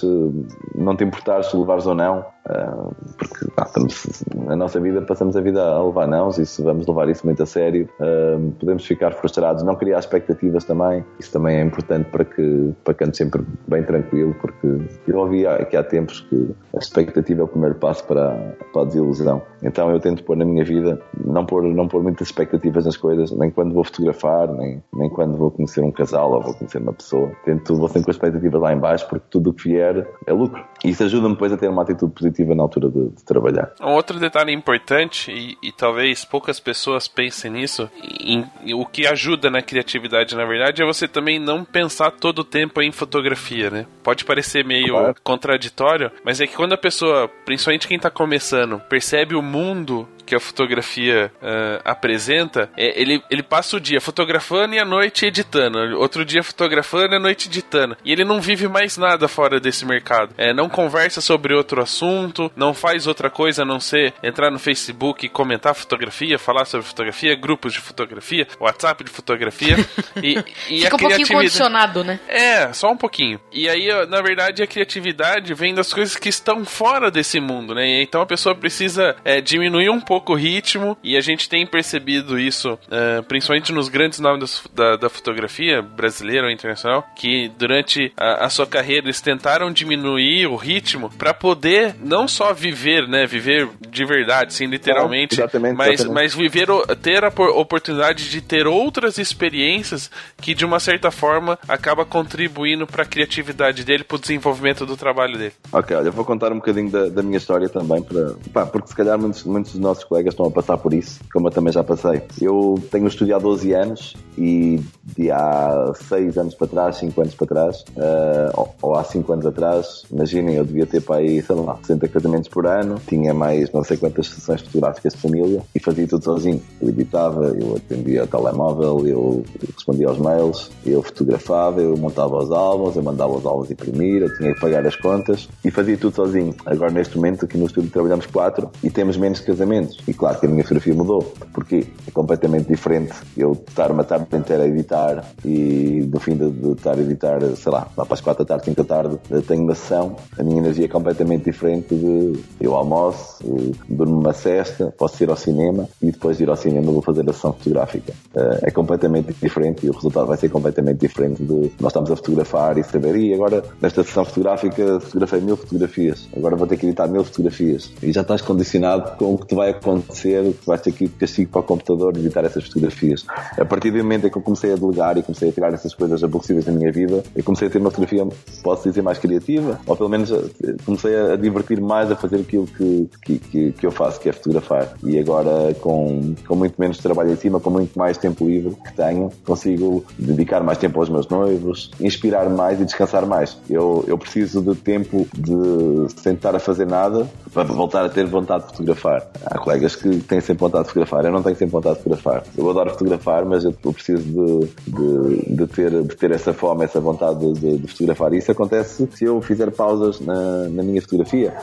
não te importares se levares ou não. Uh, porque ah, estamos, na nossa vida passamos a vida a levar nãos e se vamos levar isso muito a sério uh, podemos ficar frustrados, não criar expectativas também, isso também é importante para que, para ande sempre bem tranquilo porque eu ouvi que há tempos que a expectativa é o primeiro passo para, para a desilusão então eu tento pôr na minha vida não pôr, não pôr muitas expectativas nas coisas, nem quando vou fotografar nem, nem quando vou conhecer um casal ou vou conhecer uma pessoa tento, vou sempre com expectativas lá em baixo porque tudo o que vier é lucro E isso ajuda-me depois a ter uma atitude positiva na altura de, de trabalhar.
Um outro detalhe importante, e, e, talvez poucas pessoas pensem nisso, em, em, o que ajuda na criatividade, na verdade, é você também não pensar todo o tempo em fotografia, né? Pode parecer meio claro. contraditório, mas é que quando a pessoa, principalmente quem está começando, percebe o mundo que a fotografia uh, apresenta, é, ele, ele passa o dia fotografando e a noite editando. Outro dia fotografando e a noite editando. E ele não vive mais nada fora desse mercado. É, não conversa sobre outro assunto, não faz outra coisa a não ser entrar no Facebook e comentar fotografia, falar sobre fotografia, grupos de fotografia, WhatsApp de fotografia. e,
e Fica um pouquinho condicionado, né?
É, só um pouquinho. E aí, na verdade, a criatividade vem das coisas que estão fora desse mundo, né? Então a pessoa precisa é, diminuir um pouco pouco ritmo e a gente tem percebido isso, uh, principalmente nos grandes nomes da, da, fotografia brasileira ou internacional, que durante a, a, sua carreira eles tentaram diminuir o ritmo para poder não só viver, né, viver de verdade, sim, literalmente, exatamente, mas, exatamente. mas viver, ter a oportunidade de ter outras experiências que de uma certa forma acaba contribuindo para a criatividade dele, para o desenvolvimento do trabalho dele.
Ok, olha, eu vou contar um bocadinho da, da minha história também, para, pá, porque se calhar muitos, muitos dos nossos colegas estão a passar por isso, como eu também já passei. Eu tenho estudado há 12 anos e de há 6 anos para trás, 5 anos para trás, uh, ou, ou, há 5 anos atrás, imaginem, eu devia ter para aí, sei lá, 60 casamentos por ano, tinha mais não sei quantas sessões fotográficas de família e fazia tudo sozinho. Eu editava, eu atendia o telemóvel, eu respondia aos mails, eu fotografava, eu montava os álbuns, eu mandava os álbuns imprimir, eu tinha que pagar as contas e fazia tudo sozinho. Agora, neste momento, aqui no estúdio trabalhamos quatro e temos menos casamentos. E claro que a minha fotografia mudou, porque é completamente diferente eu estar uma tarde inteira a editar e no fim de, de estar a editar, sei lá, lá para as 4 da tarde, 5 da tarde, tenho uma sessão, a minha energia é completamente diferente de eu almoço, durmo uma cesta, posso ir ao cinema e depois de ir ao cinema vou fazer a sessão fotográfica. Eh, é completamente diferente e o resultado vai ser completamente diferente de nós estamos a fotografar e saber, e agora nesta sessão fotográfica fotografei mil fotografias, agora vou ter que editar mil fotografias. E já estás condicionado com o que te vai acontecer acontecer vais ter de castigo para o computador editar essas fotografias. A partir do momento em que eu comecei a delegar e comecei a tirar essas coisas aborrecidas da minha vida, eu comecei a ter uma fotografia, posso dizer, mais criativa, ou pelo menos eh, comecei a divertir mais a fazer aquilo que, que, que, que eu faço, que é fotografar. E agora, com, com muito menos trabalho em cima, com muito mais tempo livre que tenho, consigo dedicar mais tempo aos meus noivos, inspirar mais e descansar mais. Eu, eu preciso de tempo de sem estar a fazer nada para voltar a ter vontade de fotografar. Há colegas colegas que têm sempre vontade de fotografar. Eu não tenho sempre vontade de fotografar. Eu adoro fotografar, mas eu preciso de, de, de ter, de ter essa fome, essa vontade de, de, fotografar. E isso acontece se eu fizer pausas na, na minha fotografia.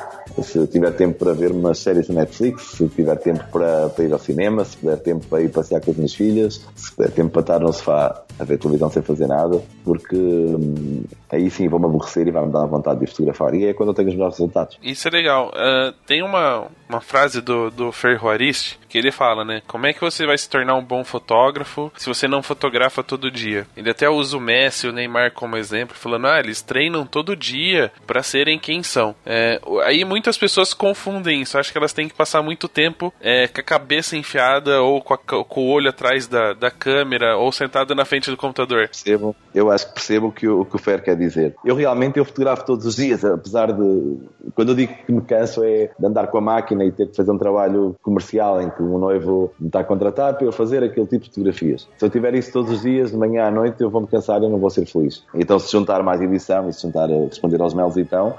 Se tiver tempo para ver umas séries na Netflix, se tiver tempo para, para ir ao cinema, se tiver tempo para ir passear com as minhas filhas, se tiver tempo para estar no sofá a ver televisão sem fazer nada, porque hum, aí sim vou-me aborrecer e vai-me dar vontade de fotografar. E é quando eu tenho os melhores resultados.
Isso é legal. Uh, tem uma, uma frase do, do Fer Juarez que ele fala, né? Como é que você vai se tornar um bom fotógrafo se você não fotografa todo dia? Ele até usa o Messi e o Neymar como exemplo, falando, ah, eles treinam todo dia para serem quem são. É, aí muitas pessoas confundem isso, acho que elas têm que passar muito tempo é, com a cabeça enfiada ou com, a, com o olho atrás da, da câmera ou sentado na frente do computador.
Percebo, eu acho que percebo que o que o Fer quer dizer. Eu realmente eu fotografo todos os dias, apesar de quando eu digo que me canso é de andar com a máquina e ter que fazer um trabalho comercial em que o noivo me está a contratar para eu fazer aquele tipo de fotografias. Se eu tiver isso todos os dias, de manhã à noite, eu vou-me cansar e não vou ser feliz. Então, se juntar mais edição e se juntar a responder aos mails, então,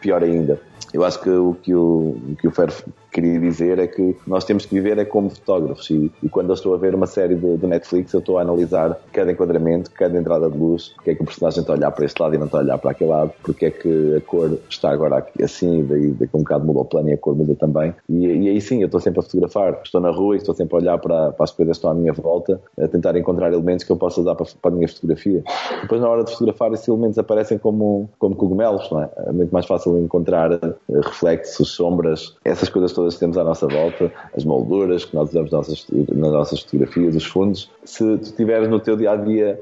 pior ainda. Eu acho que o que o, o que o Fer queria dizer é que nós temos que viver é como fotógrafos e, e quando eu estou a ver uma série de, Netflix eu estou a analisar cada enquadramento, cada entrada de luz, porque é que o personagem está a olhar para este lado e não está a olhar para aquele lado, porque é que a cor está agora aqui assim, daí daqui um bocado muda o plano e a cor muda também. E, e aí sim, eu estou sempre a fotografar, estou na rua e estou sempre a olhar para, para as coisas que estão à minha volta, a tentar encontrar elementos que eu possa usar para, para a minha fotografia. Depois na hora de fotografar esses elementos aparecem como, como cogumelos, não é? É muito mais fácil encontrar eh, reflexos, sombras, essas coisas todas que temos à nossa volta, as molduras que nós usamos nossas, nas nossas fotografias, os fundos. Se tu estiveres no teu dia a dia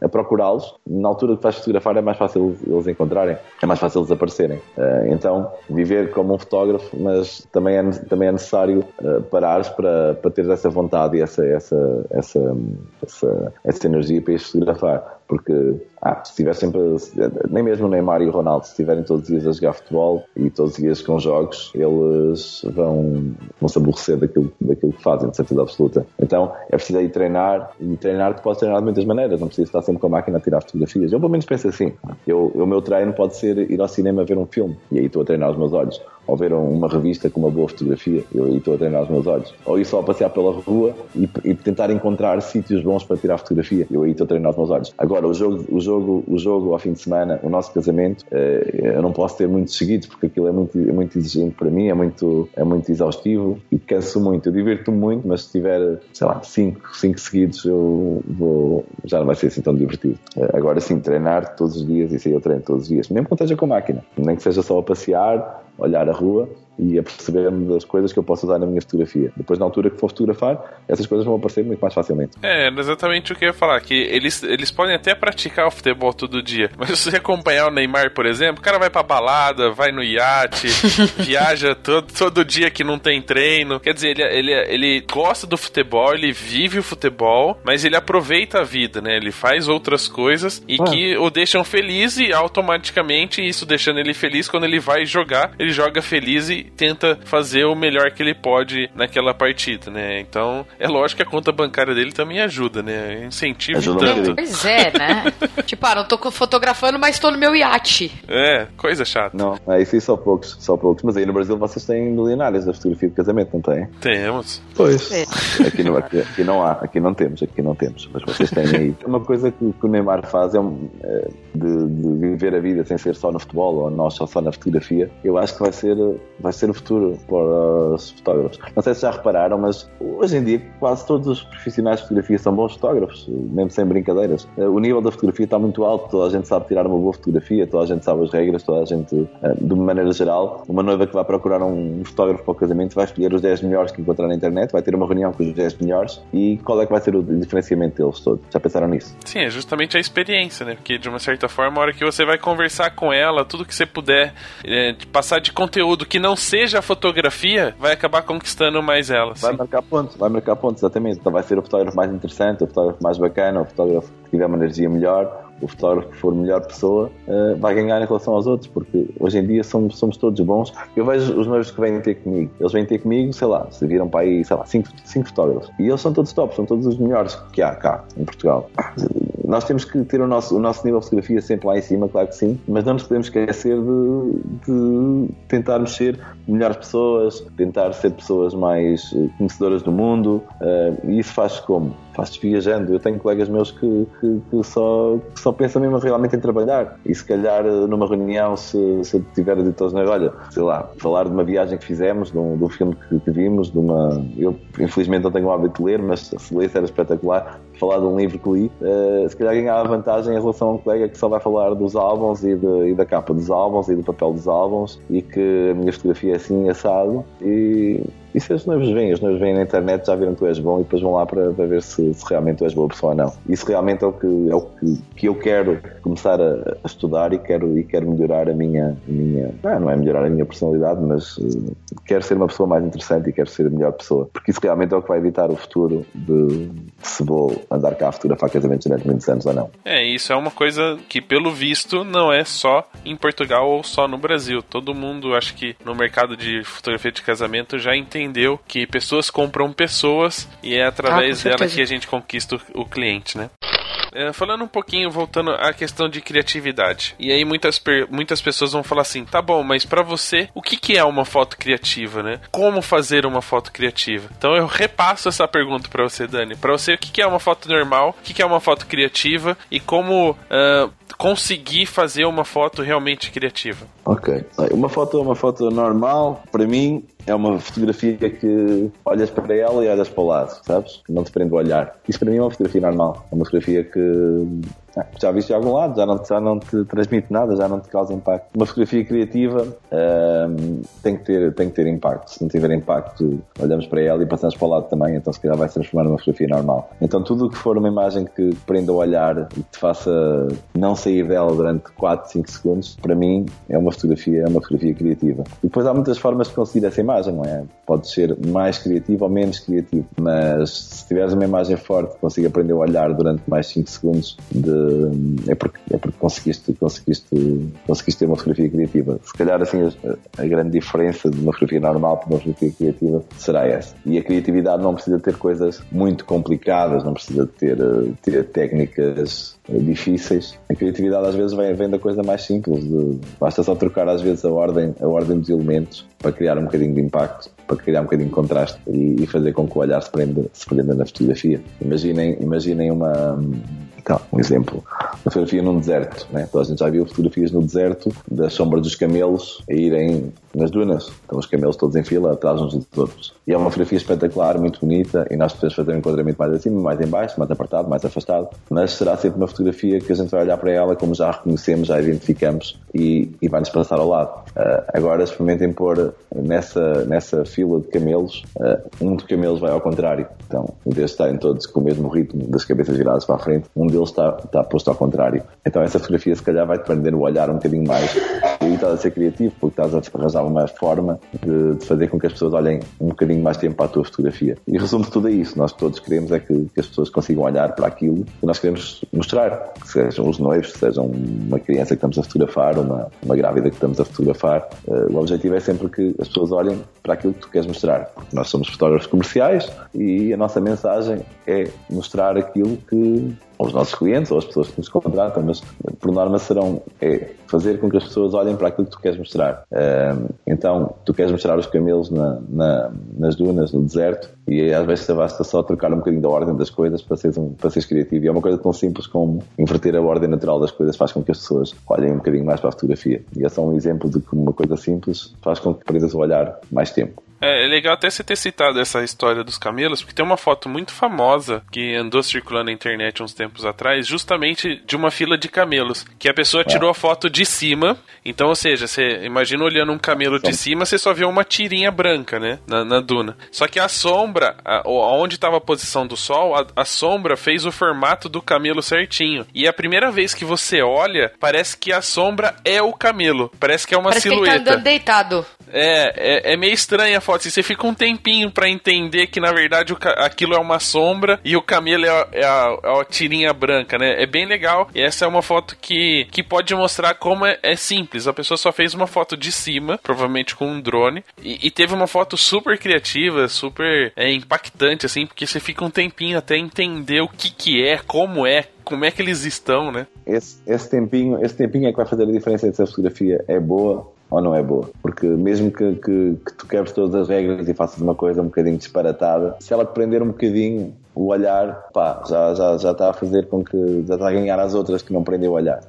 a procurá-los, na altura que vais fotografar é mais fácil eles encontrarem, é mais fácil eles aparecerem. Uh, então, viver como um fotógrafo, mas também é, também é necessário uh, parares para, para ter essa vontade e essa, essa, essa, essa, essa energia para ir fotografar porque ah, se estiver sempre, nem mesmo o Neymar e o Ronaldo, se estiverem todos os dias a jogar futebol e todos os dias com jogos, eles vão, vão se aborrecer daquilo, daquilo que fazem, de certeza absoluta. Então é preciso aí treinar e treinar tu podes treinar de muitas maneiras, não precisa estar sempre com a máquina a tirar fotografias. Eu pelo menos penso assim. Eu, o meu treino pode ser ir ao cinema ver um filme e aí estou a treinar os meus olhos ou ver uma revista com uma boa fotografia, eu estou a treinar os meus olhos. Ou ir só a passear pela rua e, e, tentar encontrar sítios bons para tirar fotografia, eu estou a treinar os meus olhos. Agora, o jogo, o jogo, o jogo ao fim de semana, o nosso casamento, eh, eu não posso ter muitos seguidos porque aquilo é muito, é muito exigente para mim, é muito, é muito exaustivo e canso muito. Eu divirto-me muito, mas se tiver, sei lá, 5 cinco, seguidos, eu vou, já não vai ser assim tão divertido. Eh, agora sim, treinar todos os dias, isso aí eu treino todos os dias, mesmo quando esteja com máquina, nem que seja só a passear, olhar a rua e a perceber-me das coisas que eu posso usar na minha fotografia. Depois, na altura que for fotografar, essas coisas vão aparecer muito mais facilmente.
É, exatamente o que eu ia falar, que eles, eles podem até praticar o futebol todo dia, mas se você acompanhar o Neymar, por exemplo, o cara vai pra balada, vai no iate, viaja todo, todo dia que não tem treino. Quer dizer, ele, ele, ele gosta do futebol, ele vive o futebol, mas ele aproveita a vida, né? Ele faz outras coisas e ah. que o deixam feliz e automaticamente isso deixando ele feliz quando ele vai jogar, ele joga feliz e tenta fazer o melhor que ele pode naquela partida, né? Então, é lógico que a conta bancária dele também ajuda, né? Incentiva ajuda tanto.
Pois é, né? tipo, ah, não tô fotografando, mas tô no meu iate.
É, coisa chata.
Não, é isso aí só poucos, só poucos. Mas aí no Brasil vocês têm milionários da fotografia de casamento, não têm?
Temos.
Pois. É. Aqui, não, aqui, aqui, não há, aqui não temos, aqui não temos. Mas vocês têm aí. Uma coisa que, que o Neymar faz é, um, é de, de, viver a vida sem ser só no futebol ou nós só, só na fotografia. Eu acho que vai ser, vai ser o futuro para os fotógrafos. Não sei se já repararam, mas hoje em dia quase todos os profissionais de fotografia são bons fotógrafos, mesmo sem brincadeiras. O nível da fotografia está muito alto, toda a gente sabe tirar uma boa fotografia, toda a gente sabe as regras, toda a gente, eh, de uma maneira geral, uma noiva que vai procurar um fotógrafo para o casamento vai escolher os 10 melhores que encontrar na internet, vai ter uma reunião com os 10 melhores e qual é que vai ser o diferenciamento deles todos? Já pensaram nisso?
Sim, é justamente a experiência, né? Porque de uma certa forma, a hora que você vai conversar com ela, tudo que você puder é, passar de conteúdo que não seja a fotografia, vai acabar conquistando mais ela.
Vai marcar pontos, vai marcar pontos, exatamente. Então vai ser o fotógrafo mais interessante, o fotógrafo mais bacana, o fotógrafo que tiver uma energia melhor, o fotógrafo que for melhor pessoa uh, vai ganhar em relação aos outros, porque hoje em dia somos, somos todos bons. Eu vejo os noivos que vêm ter comigo, eles vêm ter comigo, sei lá, se viram para aí, sei lá, cinco, cinco fotógrafos. E eles são todos top, são todos os melhores que há cá em Portugal. Nós temos que ter o nosso, o nosso nível de fotografia sempre lá em cima, claro que sim, mas não nos podemos esquecer de, de tentarmos ser melhores pessoas, tentar ser pessoas mais eh, conhecedoras do mundo, uh, e isso faz como? faz viajando. Eu tenho colegas meus que, que, que, só, que só pensam mesmo realmente em trabalhar. E se calhar numa reunião, se, se eu tiver dito aos olha, sei lá, falar de uma viagem que fizemos, de um, de um filme que, que, vimos, de uma. Eu infelizmente não tenho o hábito de ler, mas se lesse era espetacular. Falar de um livro que li, uh, se calhar ganhava vantagem em relação a um colega que só vai falar dos álbuns e, de, e da capa dos álbuns e do papel dos álbuns e que a minha fotografia é assim assado. E e se os noivos vêm, os noivos vêm na internet, já viram que tu és bom e depois vão lá para, para ver se, se, realmente tu és boa pessoa ou não. Isso realmente é o que, é o que, que eu quero começar a, a, estudar e quero, e quero melhorar a minha. Minha não, não é melhorar a minha personalidade, mas uh, quero ser uma pessoa mais interessante e quero ser a melhor pessoa. Porque isso realmente é o que vai evitar o futuro de se vou andar cá a futura para casamentos durante muitos anos ou não.
É, isso é uma coisa que, pelo visto, não é só em Portugal ou só no Brasil. Todo mundo, acho que no mercado de fotografia de casamento já entende entendeu que pessoas compram pessoas e é através ah, dela que a gente conquista o cliente, né? É, falando um pouquinho, voltando à questão de criatividade. E aí muitas, muitas pessoas vão falar assim, tá bom, mas para você, o que, que é uma foto criativa, né? Como fazer uma foto criativa? Então eu repasso essa pergunta para você, Dani. Para você, o que, que é uma foto normal? O que, que é uma foto criativa? E como uh, conseguir fazer uma foto realmente criativa?
Ok. Uma foto, uma foto normal, para mim, é uma fotografia que olhas para ela e olhas para o lado, sabes? Não te prende o olhar. Isso para mim é uma fotografia normal. É uma fotografia que já viste de algum lado, já não, já não te transmite nada, já não te causa impacto. Uma fotografia criativa tem, que ter, tem que ter impacto. Se não tiver impacto, olhamos para ela e passamos para o lado também, então se calhar vai se transformar numa fotografia normal. Então tudo o que for uma imagem que prenda o olhar e te faça não sair dela durante 4, 5 segundos, para mim é uma fotografia, é uma fotografia criativa. E depois há muitas formas de conseguir essa imagem não é? Pode ser mais criativo ou menos criativo, mas se tiveres uma imagem forte, consiga aprender a olhar durante mais 5 segundos, de, é, porque, é porque conseguiste, conseguiste, conseguiste ter uma fotografia criativa. Se calhar, assim, a, a grande diferença de uma fotografia normal para uma fotografia criativa será essa. E a criatividade não precisa ter coisas muito complicadas, não precisa ter, ter técnicas difíceis. A criatividade às vezes vem, vem da coisa mais simples, de, basta só trocar às vezes a ordem, a ordem dos elementos para criar um bocadinho de impacto, para criar um bocadinho de contraste e, e fazer com que o olhar se prenda, se prenda na fotografia. Imaginem, imaginem uma, então, um exemplo, uma fotografia num deserto, né? A gente já viu fotografias no deserto das sombras dos camelos a irem nas dunas. Então os camelos todos em fila, atrás uns dos outros. E é uma fotografia espetacular, muito bonita, e nós podemos fazer um enquadramento mais acima, mais em baixo, mais apartado, mais afastado, mas será sempre uma fotografia que a gente vai olhar para ela como já a reconhecemos, já a identificamos e, e vai-nos passar ao lado. Uh, agora experimentem pôr nessa, nessa fila de camelos, uh, um dos camelos vai ao contrário. Então, em vez de estarem todos com o mesmo ritmo das cabeças viradas para a frente, um deles está, está posto ao contrário. Então essa fotografia se calhar vai-te prender o olhar um bocadinho mais e aí estás a ser criativo porque estás a arranjar uma forma de, de, fazer com que as pessoas olhem um bocadinho mais tempo para a tua fotografia. E resumo tudo a isso. Nós todos queremos é que, que, as pessoas consigam olhar para aquilo que nós queremos mostrar. Que sejam os noivos, sejam uma criança que estamos a fotografar, uma, uma grávida que estamos a fotografar. Uh, o objetivo é sempre que as pessoas olhem para aquilo que tu queres mostrar. Porque nós somos fotógrafos comerciais e a nossa mensagem é mostrar aquilo que aos nossos clientes ou às pessoas que nos contratam, mas por norma serão é fazer com que as pessoas olhem para aquilo que tu queres mostrar. então, tu queres mostrar os camelos na, na, nas dunas, no deserto, e às vezes basta só trocar um bocadinho da ordem das coisas para seres, um, para seres criativo. E é uma coisa tão simples como inverter a ordem natural das coisas faz com que as pessoas olhem um bocadinho mais para a fotografia. E é só um exemplo de que uma coisa simples faz com que prendas o olhar mais tempo.
É, é, legal até você ter citado essa história dos camelos, porque tem uma foto muito famosa que andou circulando na internet uns tempos atrás, justamente de uma fila de camelos, que a pessoa tirou a foto de cima. Então, ou seja, você imagina olhando um camelo de cima, você só vê uma tirinha branca, né, na, na duna. Só que a sombra, a, onde estava a posição do sol, a, a sombra fez o formato do camelo certinho. E a primeira vez que você olha, parece que a sombra é o camelo. Parece que é uma
parece
silhueta.
Que ele tá andando deitado.
É, é, é meio estranha a foto. Assim, você fica um tempinho para entender que na verdade aquilo é uma sombra e o camelo é a, é, a, é a, tirinha branca, né? É bem legal. E essa é uma foto que, que pode mostrar como é, é simples. A pessoa só fez uma foto de cima, provavelmente com um drone, e, e teve uma foto super criativa, super é, impactante, assim, porque você fica um tempinho até entender o que, que é, como é, como é que eles estão, né?
Esse, esse, tempinho, esse tempinho é que vai fazer a diferença se a fotografia é boa ou não é boa. Porque mesmo que, que, que tu quebres todas as regras e faças uma coisa um bocadinho disparatada, se ela te prender um bocadinho o olhar, pá, já, já, já está a fazer com que já está a ganhar as outras que não prendeu o olhar.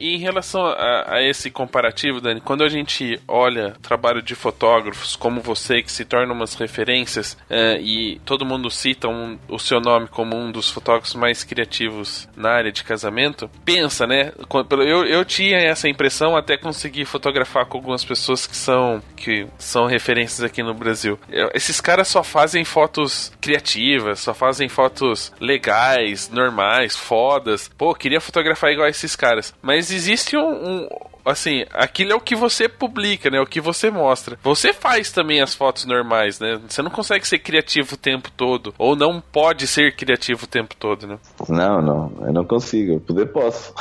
E em relação a, a, esse comparativo, Dani, quando a gente olha trabalho de fotógrafos como você, que se tornam umas referências, uh, e todo mundo cita um, o seu nome como um dos fotógrafos mais criativos na área de casamento, pensa, né? Eu, eu tinha essa impressão até conseguir fotografar com algumas pessoas que são, que são referências aqui no Brasil. Esses caras só fazem fotos criativas, só fazem fotos legais, normais, fodas. Pô, queria fotografar igual esses caras. Mas existe um, um assim, aquilo é o que você publica, né? O que você mostra. Você faz também as fotos normais, né? Você não consegue ser criativo o tempo todo. Ou não pode ser criativo o tempo todo, né?
Não, não. Eu não consigo. Eu poder posso.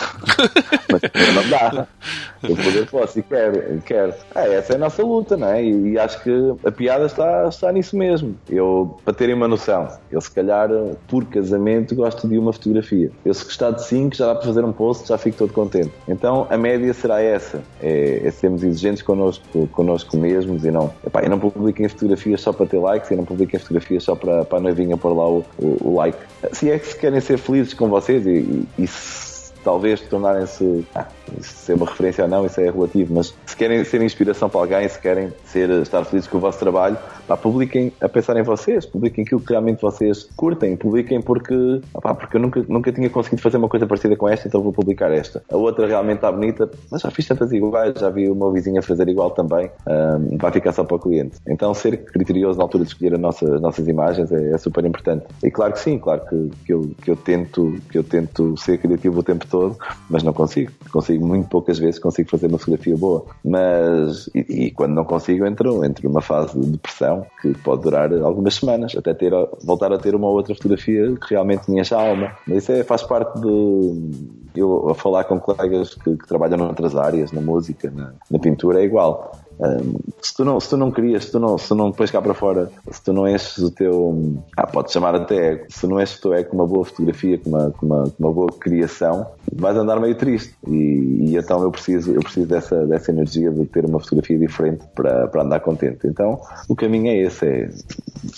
Mas não dá. Eu poder posso e quero. Quero. É, essa é a nossa luta, né? E, e acho que a piada está, está nisso mesmo. Eu, para terem uma noção, eu se calhar por casamento gosto de uma fotografia. Eu se gostar de cinco já dá para fazer um post, já fico todo contente. Então a média será essa é, é sermos exigentes connosco, connosco mesmos e não, epá, eu não publiquem fotografias só para ter likes, eu não publiquem fotografias só para, para a noivinha pôr lá o, o, o, like. Se é que se querem ser felizes com vocês e, e, e se, talvez tornarem-se, ah, ser uma referência ou não, isso é relativo, mas se querem ser inspiração para alguém, se querem ser, estar felizes com o vosso trabalho, pá, publiquem a pensar em vocês, publiquem aquilo que realmente vocês curtem, publiquem porque, pá, porque eu nunca, nunca tinha conseguido fazer uma coisa parecida com esta, então vou publicar esta. A outra realmente está bonita, mas já fiz tantas iguais, já vi o meu vizinho a fazer igual também, um, vai ficar só para o cliente. Então ser criterioso na altura de escolher as nossas, as nossas imagens é, é, super importante. E claro que sim, claro que, que, eu, que, eu tento, que eu tento ser criativo o tempo todo, mas não consigo. Consigo muito poucas vezes, consigo fazer uma fotografia boa. Mas, e, e quando não consigo, entro, entro numa fase de depressão que pode durar algumas semanas, até ter, voltar a ter uma outra fotografia que realmente me enche a alma. Mas isso é, faz parte de eu a falar com colegas que, que trabalham noutras áreas, na música, na, na pintura, é igual. Se, tu não, se tu não querias, se tu não, se tu não pões cá para fora, se tu não enches o teu. Ah, podes chamar até ego. Se não enches o teu ego com uma boa fotografia, com uma, com uma, com uma boa criação, vais andar meio triste. E, e, então eu preciso, eu preciso dessa, dessa energia de ter uma fotografia diferente para, para andar contente. Então o caminho é esse: é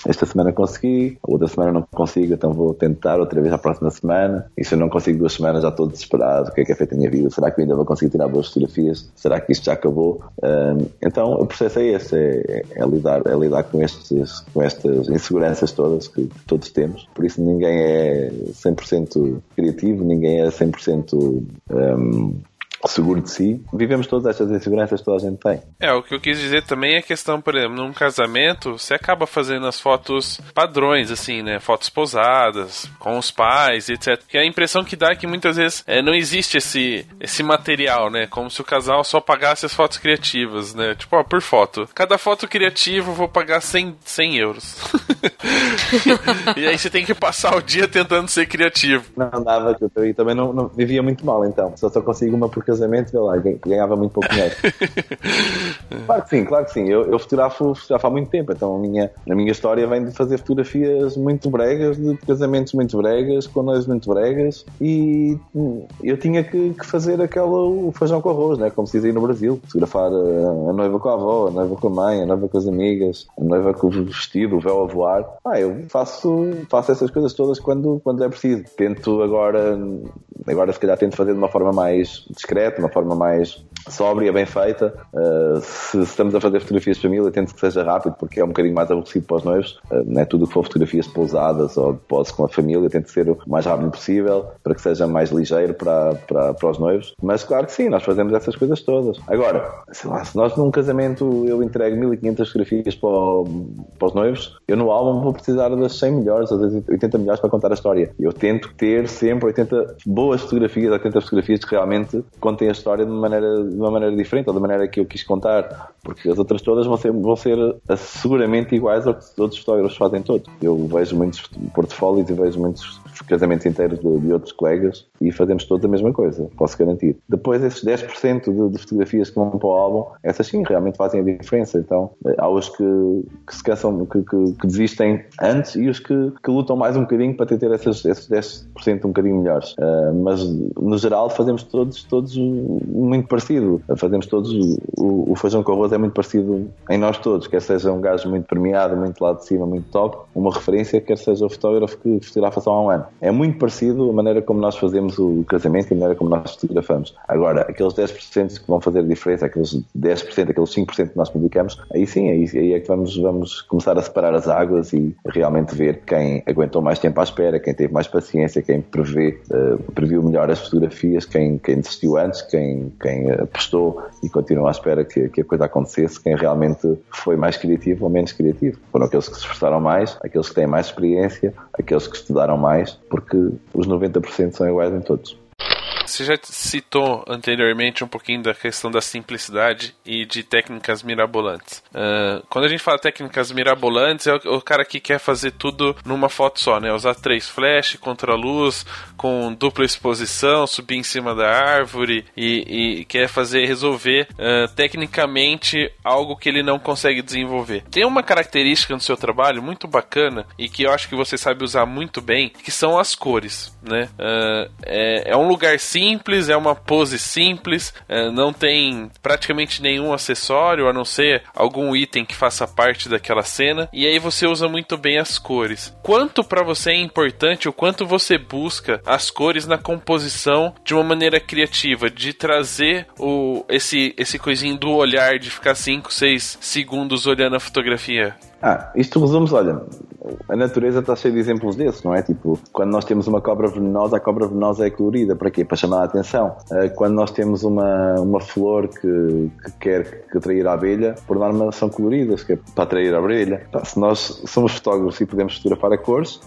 esta semana consegui, outra semana não consigo, então vou tentar outra vez a próxima semana. E se eu não consigo duas semanas, já estou desesperado. O que é que é feito a minha vida? Será que ainda vou conseguir tirar boas fotografias? Será que isto já acabou? Um, então o processo é esse, é, é, lidar, é lidar com, estes, com estas inseguranças todas que todos temos. Por isso ninguém é 100% criativo, ninguém é 100% um, seguro de si. Vivemos todas estas inseguranças que toda a gente tem.
É, o que eu quis dizer também é a questão, por exemplo, num casamento, você acaba fazendo as fotos padrões, assim, né? Fotos posadas, com os pais, etc. Que a impressão que dá é que muitas vezes é, não existe esse, esse material, né? Como se o casal só pagasse as fotos criativas, né? Tipo, ó, por foto. Cada foto criativa eu vou pagar 100, 100 euros. e aí você tem que passar o dia tentando ser criativo.
Não dava, eu também não, não vivia muito mal, então. Só só consigo uma por casamento, vê lá, ganhava muito pouco dinheiro. claro que sim, claro que sim. Eu, eu fotografo, fotografo há muito tempo, então a minha, a minha história vem de fazer fotografias muito bregas, de casamentos muito bregas, com noivos muito bregas, e eu tinha que, que fazer aquela, o feijão com arroz, né? como se dizia no Brasil. Fotografar a, a, noiva com a avó, a noiva com a mãe, a noiva com as amigas, a noiva com o vestido, o véu a voar. Ah, eu faço, faço essas coisas todas quando, quando é preciso. Tento agora, agora se calhar tento fazer de uma forma mais discreta de uma forma mais sóbria, bem feita. Uh, se, se, estamos a fazer fotografias de família, tento que seja rápido, porque é um bocadinho mais aborrecido para os noivos. Uh, não é tudo que for fotografias pousadas ou de pose com a família, tento ser o mais rápido possível, para que seja mais ligeiro para, para, para os noivos. Mas claro que sim, nós fazemos essas coisas todas. Agora, lá, se nós num casamento eu entrego 1500 fotografias para, o, para os noivos, eu no álbum vou precisar das 100 melhores, das 80 melhores para contar a história. Eu tento ter sempre 80 boas fotografias, 80 fotografias que realmente contem a história de uma maneira, de uma maneira diferente ou da maneira que eu quis contar, porque as outras todas vão ser, vão ser eh, seguramente iguais ao que os outros fotógrafos fazem todos. Eu vejo muitos portfólios e vejo muitos casamentos inteiros de, de, outros colegas e fazemos todos a mesma coisa, posso garantir. Depois, esses 10% de, de fotografias que vão para o álbum, essas sim realmente fazem a diferença. Então, eh, há os que, que se cansam, que, que, que, desistem antes e os que, que lutam mais um bocadinho para ter esses, esses 10% um bocadinho melhores. Uh, mas, no geral, fazemos todos, todos muito parecido. Fazemos todos, o, o feijão com arroz é muito parecido em nós todos, quer seja um gajo muito premiado, muito lá de cima, muito top, uma referência, quer seja o fotógrafo que fotografa só há um ano. É muito parecido a maneira como nós fazemos o casamento e a maneira como nós fotografamos. Agora, aqueles 10% que vão fazer a diferença, aqueles 10%, aqueles 5% que nós publicamos, aí sim, aí, aí é que vamos, vamos começar a separar as águas e realmente ver quem aguentou mais tempo à espera, quem teve mais paciência, quem prevê, uh, previu melhor as fotografias, quem, quem desistiu antes, quem, quem apostou e continua à espera que, que a coisa acontecesse, quem realmente foi mais criativo ou menos criativo. Foram aqueles que se esforçaram mais, aqueles que têm mais experiência, aqueles que estudaram mais, porque os 90% são iguais em todos.
Você já citou anteriormente um pouquinho da questão da simplicidade e de técnicas mirabolantes. Uh, quando a gente fala técnicas mirabolantes, é o, o, cara que quer fazer tudo numa foto só, né? Usar três flash, contra luz, com dupla exposição, subir em cima da árvore e, e quer fazer resolver uh, tecnicamente algo que ele não consegue desenvolver. Tem uma característica no seu trabalho muito bacana e que eu acho que você sabe usar muito bem, que são as cores, né? Uh, é, é um lugar simples simples, é uma pose simples, é, não tem praticamente nenhum acessório, a não ser algum item que faça parte daquela cena, e aí você usa muito bem as cores. Quanto para você é importante, o quanto você busca as cores na composição de uma maneira criativa, de trazer o, esse, esse coisinho do olhar, de ficar 5, 6 segundos olhando a fotografia?
Ah, isto resume olha, a natureza está cheia de exemplos desses, não é? Tipo, quando nós temos uma cobra venenosa, a cobra venenosa é colorida. Para quê? Para chamar a atenção. Uh, quando nós temos uma, uma flor que, que quer que atrair a abelha, por norma são coloridas, que é para atrair a abelha. Se nós somos fotógrafos e podemos fotografar a cores,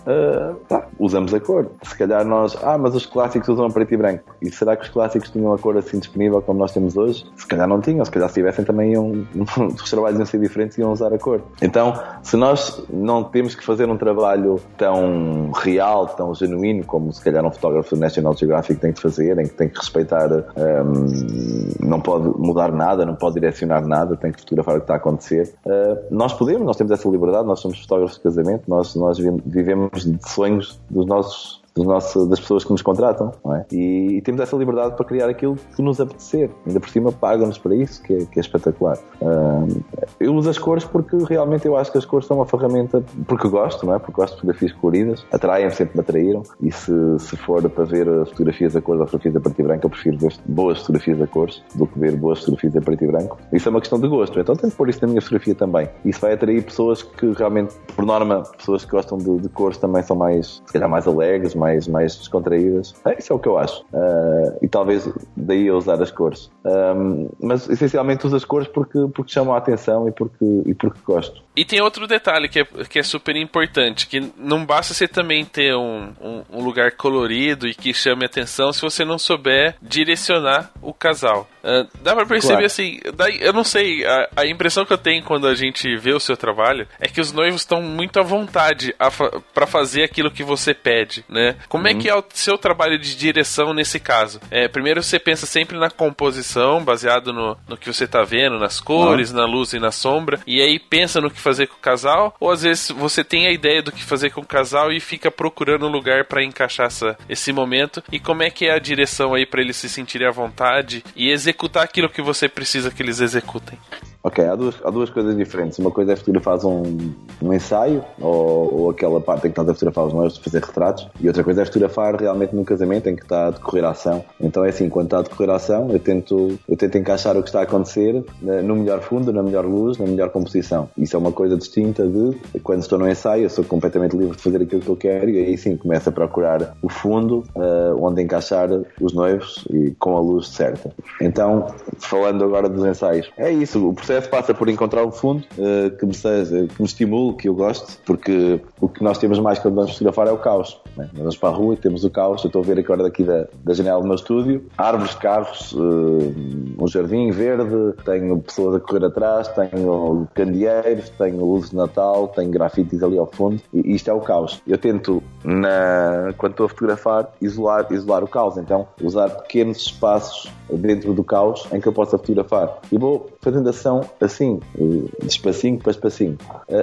tá, usamos a cor. Se calhar nós, ah, mas os clássicos usam preto e branco. E será que os clássicos tinham a cor assim disponível como nós temos hoje? Se calhar não tinham, se calhar se tivessem também iam, os trabalhos iam ser diferentes e iam usar a cor. Então, se nós não temos que fazer um trabalho tão real, tão genuíno, como se calhar um fotógrafo do National Geographic tem que fazer, em que tem que respeitar, um, não pode mudar nada, não pode direcionar nada, tem que fotografar o que está a acontecer. Uh, nós podemos, nós temos essa liberdade, nós somos fotógrafos de casamento, nós, nós vivemos de sonhos dos nossos nosso, das pessoas que nos contratam, é? e, e, temos essa liberdade para criar aquilo que nos apetecer. Ainda por cima pagam-nos para isso, que é, que é espetacular. Uh, eu uso as cores porque realmente eu acho que as cores são uma ferramenta, porque gosto, não é? Porque gosto de fotografias coloridas, atraem sempre me atraíram, e se, se for para ver fotografias a cores ou fotografias a preto e branco, eu prefiro ver boas fotografias a cores do que ver boas fotografias a preto e branco. Isso é uma questão de gosto, então tenho que pôr isso na minha fotografia também. Isso vai atrair pessoas que realmente, por norma, pessoas que gostam de, de cores também são mais, se calhar mais alegres, mais, mais descontraídas. É, isso é o que eu acho. Uh, e talvez daí eu usar as cores. Um, mas essencialmente uso as cores porque, porque chamam a atenção e porque, e porque gosto.
E tem outro detalhe que é, que é super importante, que não basta você também ter um, um, um lugar colorido e que chame atenção se você não souber direcionar o casal. Uh, dá pra perceber claro. assim, daí, eu não sei, a, a, impressão que eu tenho quando a gente vê o seu trabalho é que os noivos estão muito à vontade fa para fazer aquilo que você pede, né? Como é uhum. é que é o seu trabalho de direção nesse caso? É, primeiro você pensa sempre na composição, baseado no, no que você tá vendo, nas cores, uhum. na luz e na sombra, e aí pensa no que fazer com o casal, ou às vezes você tem a ideia do que fazer com o casal e fica procurando um lugar para encaixar essa, esse momento, e como é que é a direção aí para eles se sentirem à vontade e executar aquilo que você precisa que eles executem?
Ok, há duas, há duas coisas diferentes. Uma coisa é fotografar um, um ensaio, ou, ou aquela parte em que estás a fotografar os noivos, fazer retratos, e outra coisa é fotografar realmente num casamento em que está a decorrer a ação. Então é assim, quando está a decorrer a ação, eu tento, eu tento encaixar o que está a acontecer né, no melhor fundo, na melhor luz, na melhor composição. Isso é uma coisa distinta de quando estou no ensaio, eu sou completamente livre de fazer aquilo que eu quero, e aí sim começo a procurar o fundo uh, onde encaixar os noivos e com a luz certa. Então, falando agora dos ensaios, é isso, o processo passa por encontrar um fundo uh, que, me seja, que me estimule, que eu goste, porque o que nós temos mais quando vamos fotografar é o caos. Né? Para a rua temos o caos. Eu estou a ver agora daqui da, da janela do meu estúdio, árvores, carros, uh, um jardim verde, tenho pessoas a correr atrás, tenho candeeiros, tenho luzes de Natal, tenho grafites ali ao fundo, e isto é o caos. Eu tento, na, quando estou a fotografar, isolar, isolar o caos, então usar pequenos espaços dentro do caos em que eu possa fotografar. E vou fazendo ação assim, de espacinho para espacinho.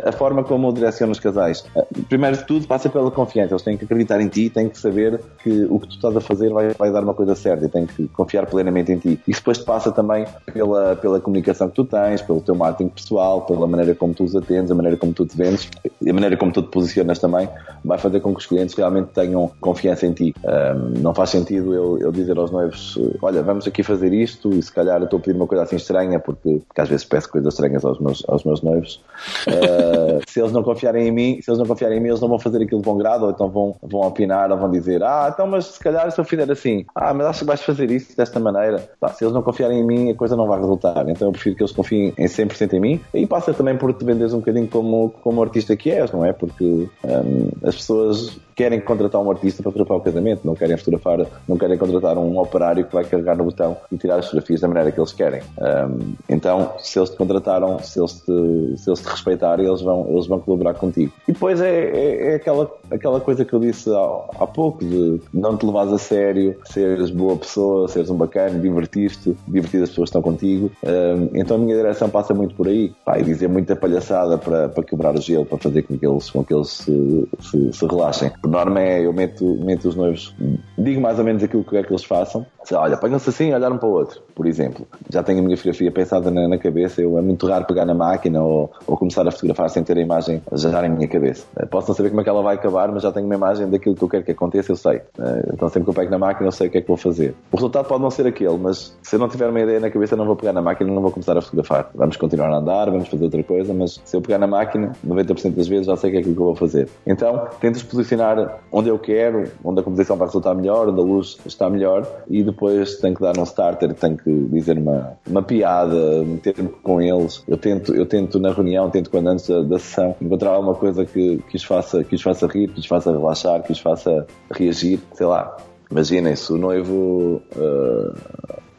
A forma como eu direciono os casais, primeiro de tudo, passa pela confiança. Eles têm que acreditar em ti, têm que saber que o que tu estás a fazer vai, vai dar uma coisa certa e têm que confiar plenamente em ti. Isso depois passa também pela, pela comunicação que tu tens, pelo teu marketing pessoal, pela maneira como tu os atendes, a maneira como tu te vendes e a maneira como tu te posicionas também, vai fazer com que os clientes realmente tenham confiança em ti. Um, não faz sentido eu, eu dizer aos noivos: olha, vamos aqui fazer isto e se calhar eu estou a pedir uma coisa assim estranha, porque, porque às vezes peço coisas estranhas aos meus, aos meus noivos. Uh, se eles não confiarem em mim, se eles não confiarem em mim, eles não vão fazer aquilo de bom grado, ou então vão, vão ou vão dizer, ah, então, mas se calhar se eu fizer assim, ah, mas acho que vais fazer isso desta maneira. Se eles não confiarem em mim, a coisa não vai resultar. Então eu prefiro que eles confiem em 100% em mim. E passa também por te venderes um bocadinho como, como artista que és, não é? Porque um, as pessoas querem contratar um artista para fotografar o casamento, não querem fotografar, não querem contratar um operário que vai carregar no botão e tirar as fotografias da maneira que eles querem. Um, então, se eles te contrataram, se eles te, se eles te respeitarem, eles vão, eles vão colaborar contigo. E depois é, é, é aquela, aquela coisa que eu disse há, há pouco, de não te levares a sério, seres boa pessoa, seres um bacana, divertir-te, divertir as pessoas estão contigo. Um, então a minha direção passa muito por aí, e dizer muita palhaçada para, para quebrar o gelo, para fazer com que eles, com que eles se, se, se relaxem Por norma é, eu meto, meto os noivos, digo mais ou menos aquilo que quero que eles façam. Olha, apanham-se assim e olhar um para o outro, por exemplo. Já tenho a minha fotografia pensada na, na cabeça, eu é muito raro pegar na máquina ou, ou, começar a fotografar sem ter a imagem já em minha cabeça. Eh, posso não saber como é que ela vai acabar, mas já tenho uma imagem daquilo que eu quero que aconteça, eu sei. Eh, então sempre que eu pego na máquina eu sei o que é que vou fazer. O resultado pode não ser aquele, mas se eu não tiver uma ideia na cabeça não vou pegar na máquina não vou começar a fotografar. Vamos continuar a andar, vamos fazer outra coisa, mas se eu pegar na máquina, 90% das vezes já sei o que é que eu vou fazer. Então, tento posicionar onde eu quero, onde a composição vai resultar melhor, onde a luz está melhor e depois tenho que dar um starter, tenho que dizer uma, uma piada, meter-me com eles. Eu tento, eu tento na reunião, tento quando antes da, da sessão, encontrar alguma coisa que, que, os faça, que os faça rir, que os faça relaxar, que os faça reagir, sei lá. Imaginem, se o noivo uh,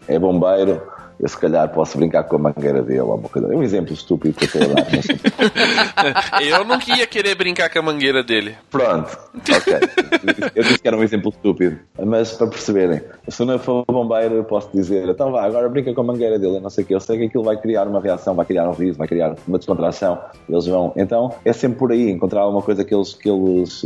é bombeiro, eu se calhar posso brincar com a mangueira dele ou uma coisa. É um exemplo estúpido que eu estou a dar.
Mas... eu não ia querer brincar com a mangueira dele.
Pronto, ok. Eu disse que era um exemplo estúpido. Mas para perceberem, se não for bombeiro, eu posso dizer, então vá, agora brinca com a mangueira dele, eu não sei o que. Eu sei que aquilo vai criar uma reação, vai criar um riso, vai criar uma descontração. Eles vão. Então é sempre por aí, encontrar alguma coisa que eles, que eles,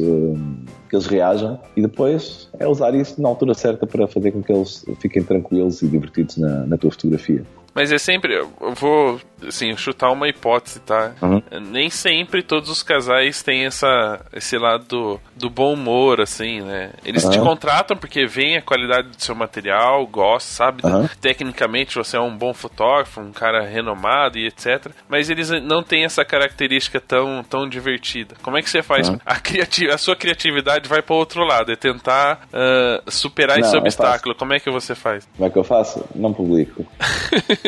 que eles reajam e depois é usar isso na altura certa para fazer com que eles fiquem tranquilos e divertidos na, na tua fotografia. You.
Mas é sempre. Eu vou assim, chutar uma hipótese, tá? Uhum. Nem sempre todos os casais têm essa, esse lado do, do bom humor, assim, né? Eles uhum. te contratam porque veem a qualidade do seu material, gostam, sabe? Uhum. Tecnicamente você é um bom fotógrafo, um cara renomado e etc. Mas eles não têm essa característica tão, tão divertida. Como é que você faz? A, criativ a sua criatividade vai para outro lado, é tentar uh, superar não, esse é obstáculo. Como é que você faz?
Como é que eu faço? Não publico.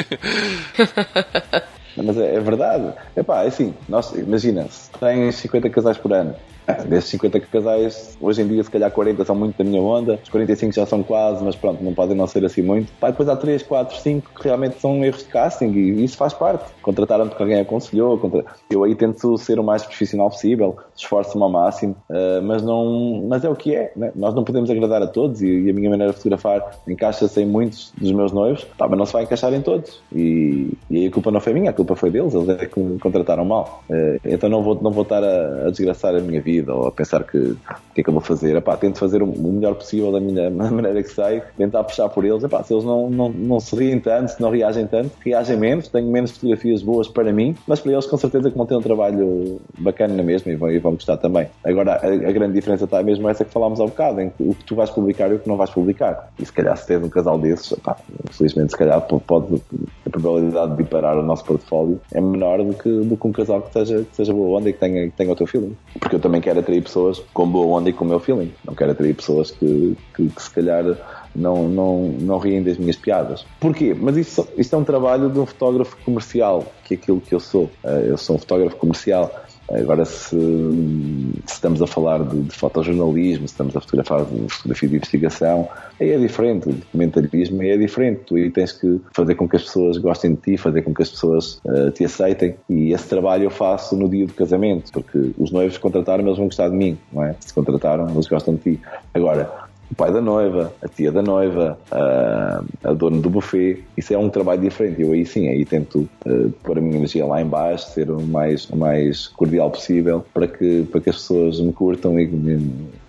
Mas é, é verdade. Epá, é assim, nós, imagina, se tens 50 casais por ano, Desses 50 casais, hoje em dia, se calhar 40 são muito da minha onda, os 45 já são quase, mas pronto, não podem não ser assim muito. Pá, depois há 3, 4, 5 que realmente são erros de casting e isso faz parte. Contrataram porque alguém aconselhou. Contra... Eu aí tento ser o mais profissional possível, esforço-me ao máximo, uh, mas, não, mas é o que é. Né? Nós não podemos agradar a todos e, e a minha maneira de fotografar encaixa-se em muitos dos meus noivos, pá, mas não se vai encaixar em todos. E, e aí a culpa não foi minha, a culpa foi deles, eles é que me contrataram mal. Uh, então não vou, não vou estar a, a desgraçar a minha vida vida ou a pensar que o que é que eu vou fazer. Epá, tento fazer o melhor possível da minha da maneira que sei, tentar puxar por eles. Epá, se eles não, não, não se riem tanto, se não reagem tanto, reagem menos, tenho menos fotografias boas para mim, mas para eles com certeza que vão ter um trabalho bacana na mesma e vão, e vão gostar também. Agora, a, a grande diferença está mesmo essa que falámos há um bocado, em que o que tu vais publicar e o que não vais publicar. E se calhar se tens um casal desses, epá, felizmente se calhar pode, a probabilidade de parar o nosso portfólio é menor do que, do que um casal que seja, que seja boa onda e que tenha, que tenha o teu feeling. Porque eu também quero atrair pessoas com boa onda e com o meu feeling. Não quero atrair pessoas que, que, que se calhar não, não, não riem das minhas piadas. Porquê? Mas isso, isso é um trabalho de um fotógrafo comercial, que é aquilo que eu sou. Eh, eu sou um fotógrafo comercial. Agora, se, se, estamos a falar de, de fotojornalismo, se estamos a fotografar de fotografia de investigação, aí é diferente. O documentarismo aí é diferente. Tu aí tens que fazer com que as pessoas gostem de ti, fazer com que as pessoas uh, te aceitem. E esse trabalho eu faço no dia do casamento, porque os noivos contrataram, eles vão gostar de mim, não é? Se contrataram, eles gostam de ti. Agora, o pai da noiva, a tia da noiva, a, a dona do buffet. Isso é um trabalho diferente. Eu aí sim, aí tento uh, pôr a minha energia lá em baixo, ser o mais, o mais cordial possível para que, para que as pessoas me curtam e,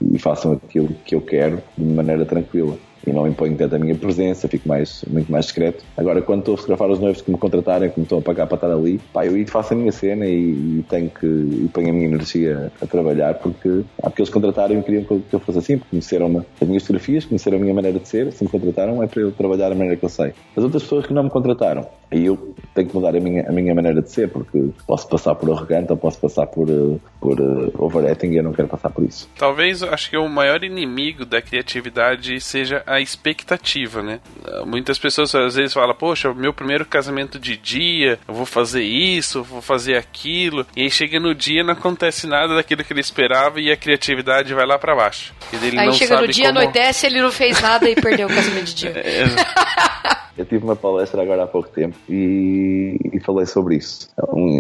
e façam aquilo que eu quero de maneira tranquila e não imponho tanto a minha presença, fico mais, muito mais discreto. Agora, quando estou a fotografar os noivos que me contratarem, que me estão a pagar para estar ali, pá, eu faço a minha cena e, e tenho que e ponho a minha energia a trabalhar porque, ah, porque eles contrataram e queriam que eu fosse assim, porque conheceram as minhas fotografias, conheceram a minha maneira de ser, se me contrataram é para eu trabalhar da maneira que eu sei. As outras pessoas que não me contrataram, aí eu tenho que mudar a minha, a minha maneira de ser, porque posso passar por arrogante ou posso passar por, uh, por uh, overacting e eu não quero passar por isso.
Talvez, acho que o maior inimigo da criatividade seja a expectativa, né? Muitas pessoas às vezes falam, poxa, meu primeiro casamento de dia, eu vou fazer isso, vou fazer aquilo, e aí chega no dia não acontece nada daquilo que ele esperava e a criatividade vai lá para baixo.
aí chega no dia, como... anoitece, ele não fez nada e perdeu o casamento de dia. É,
Eu tive uma palestra agora há pouco tempo e, e falei sobre isso.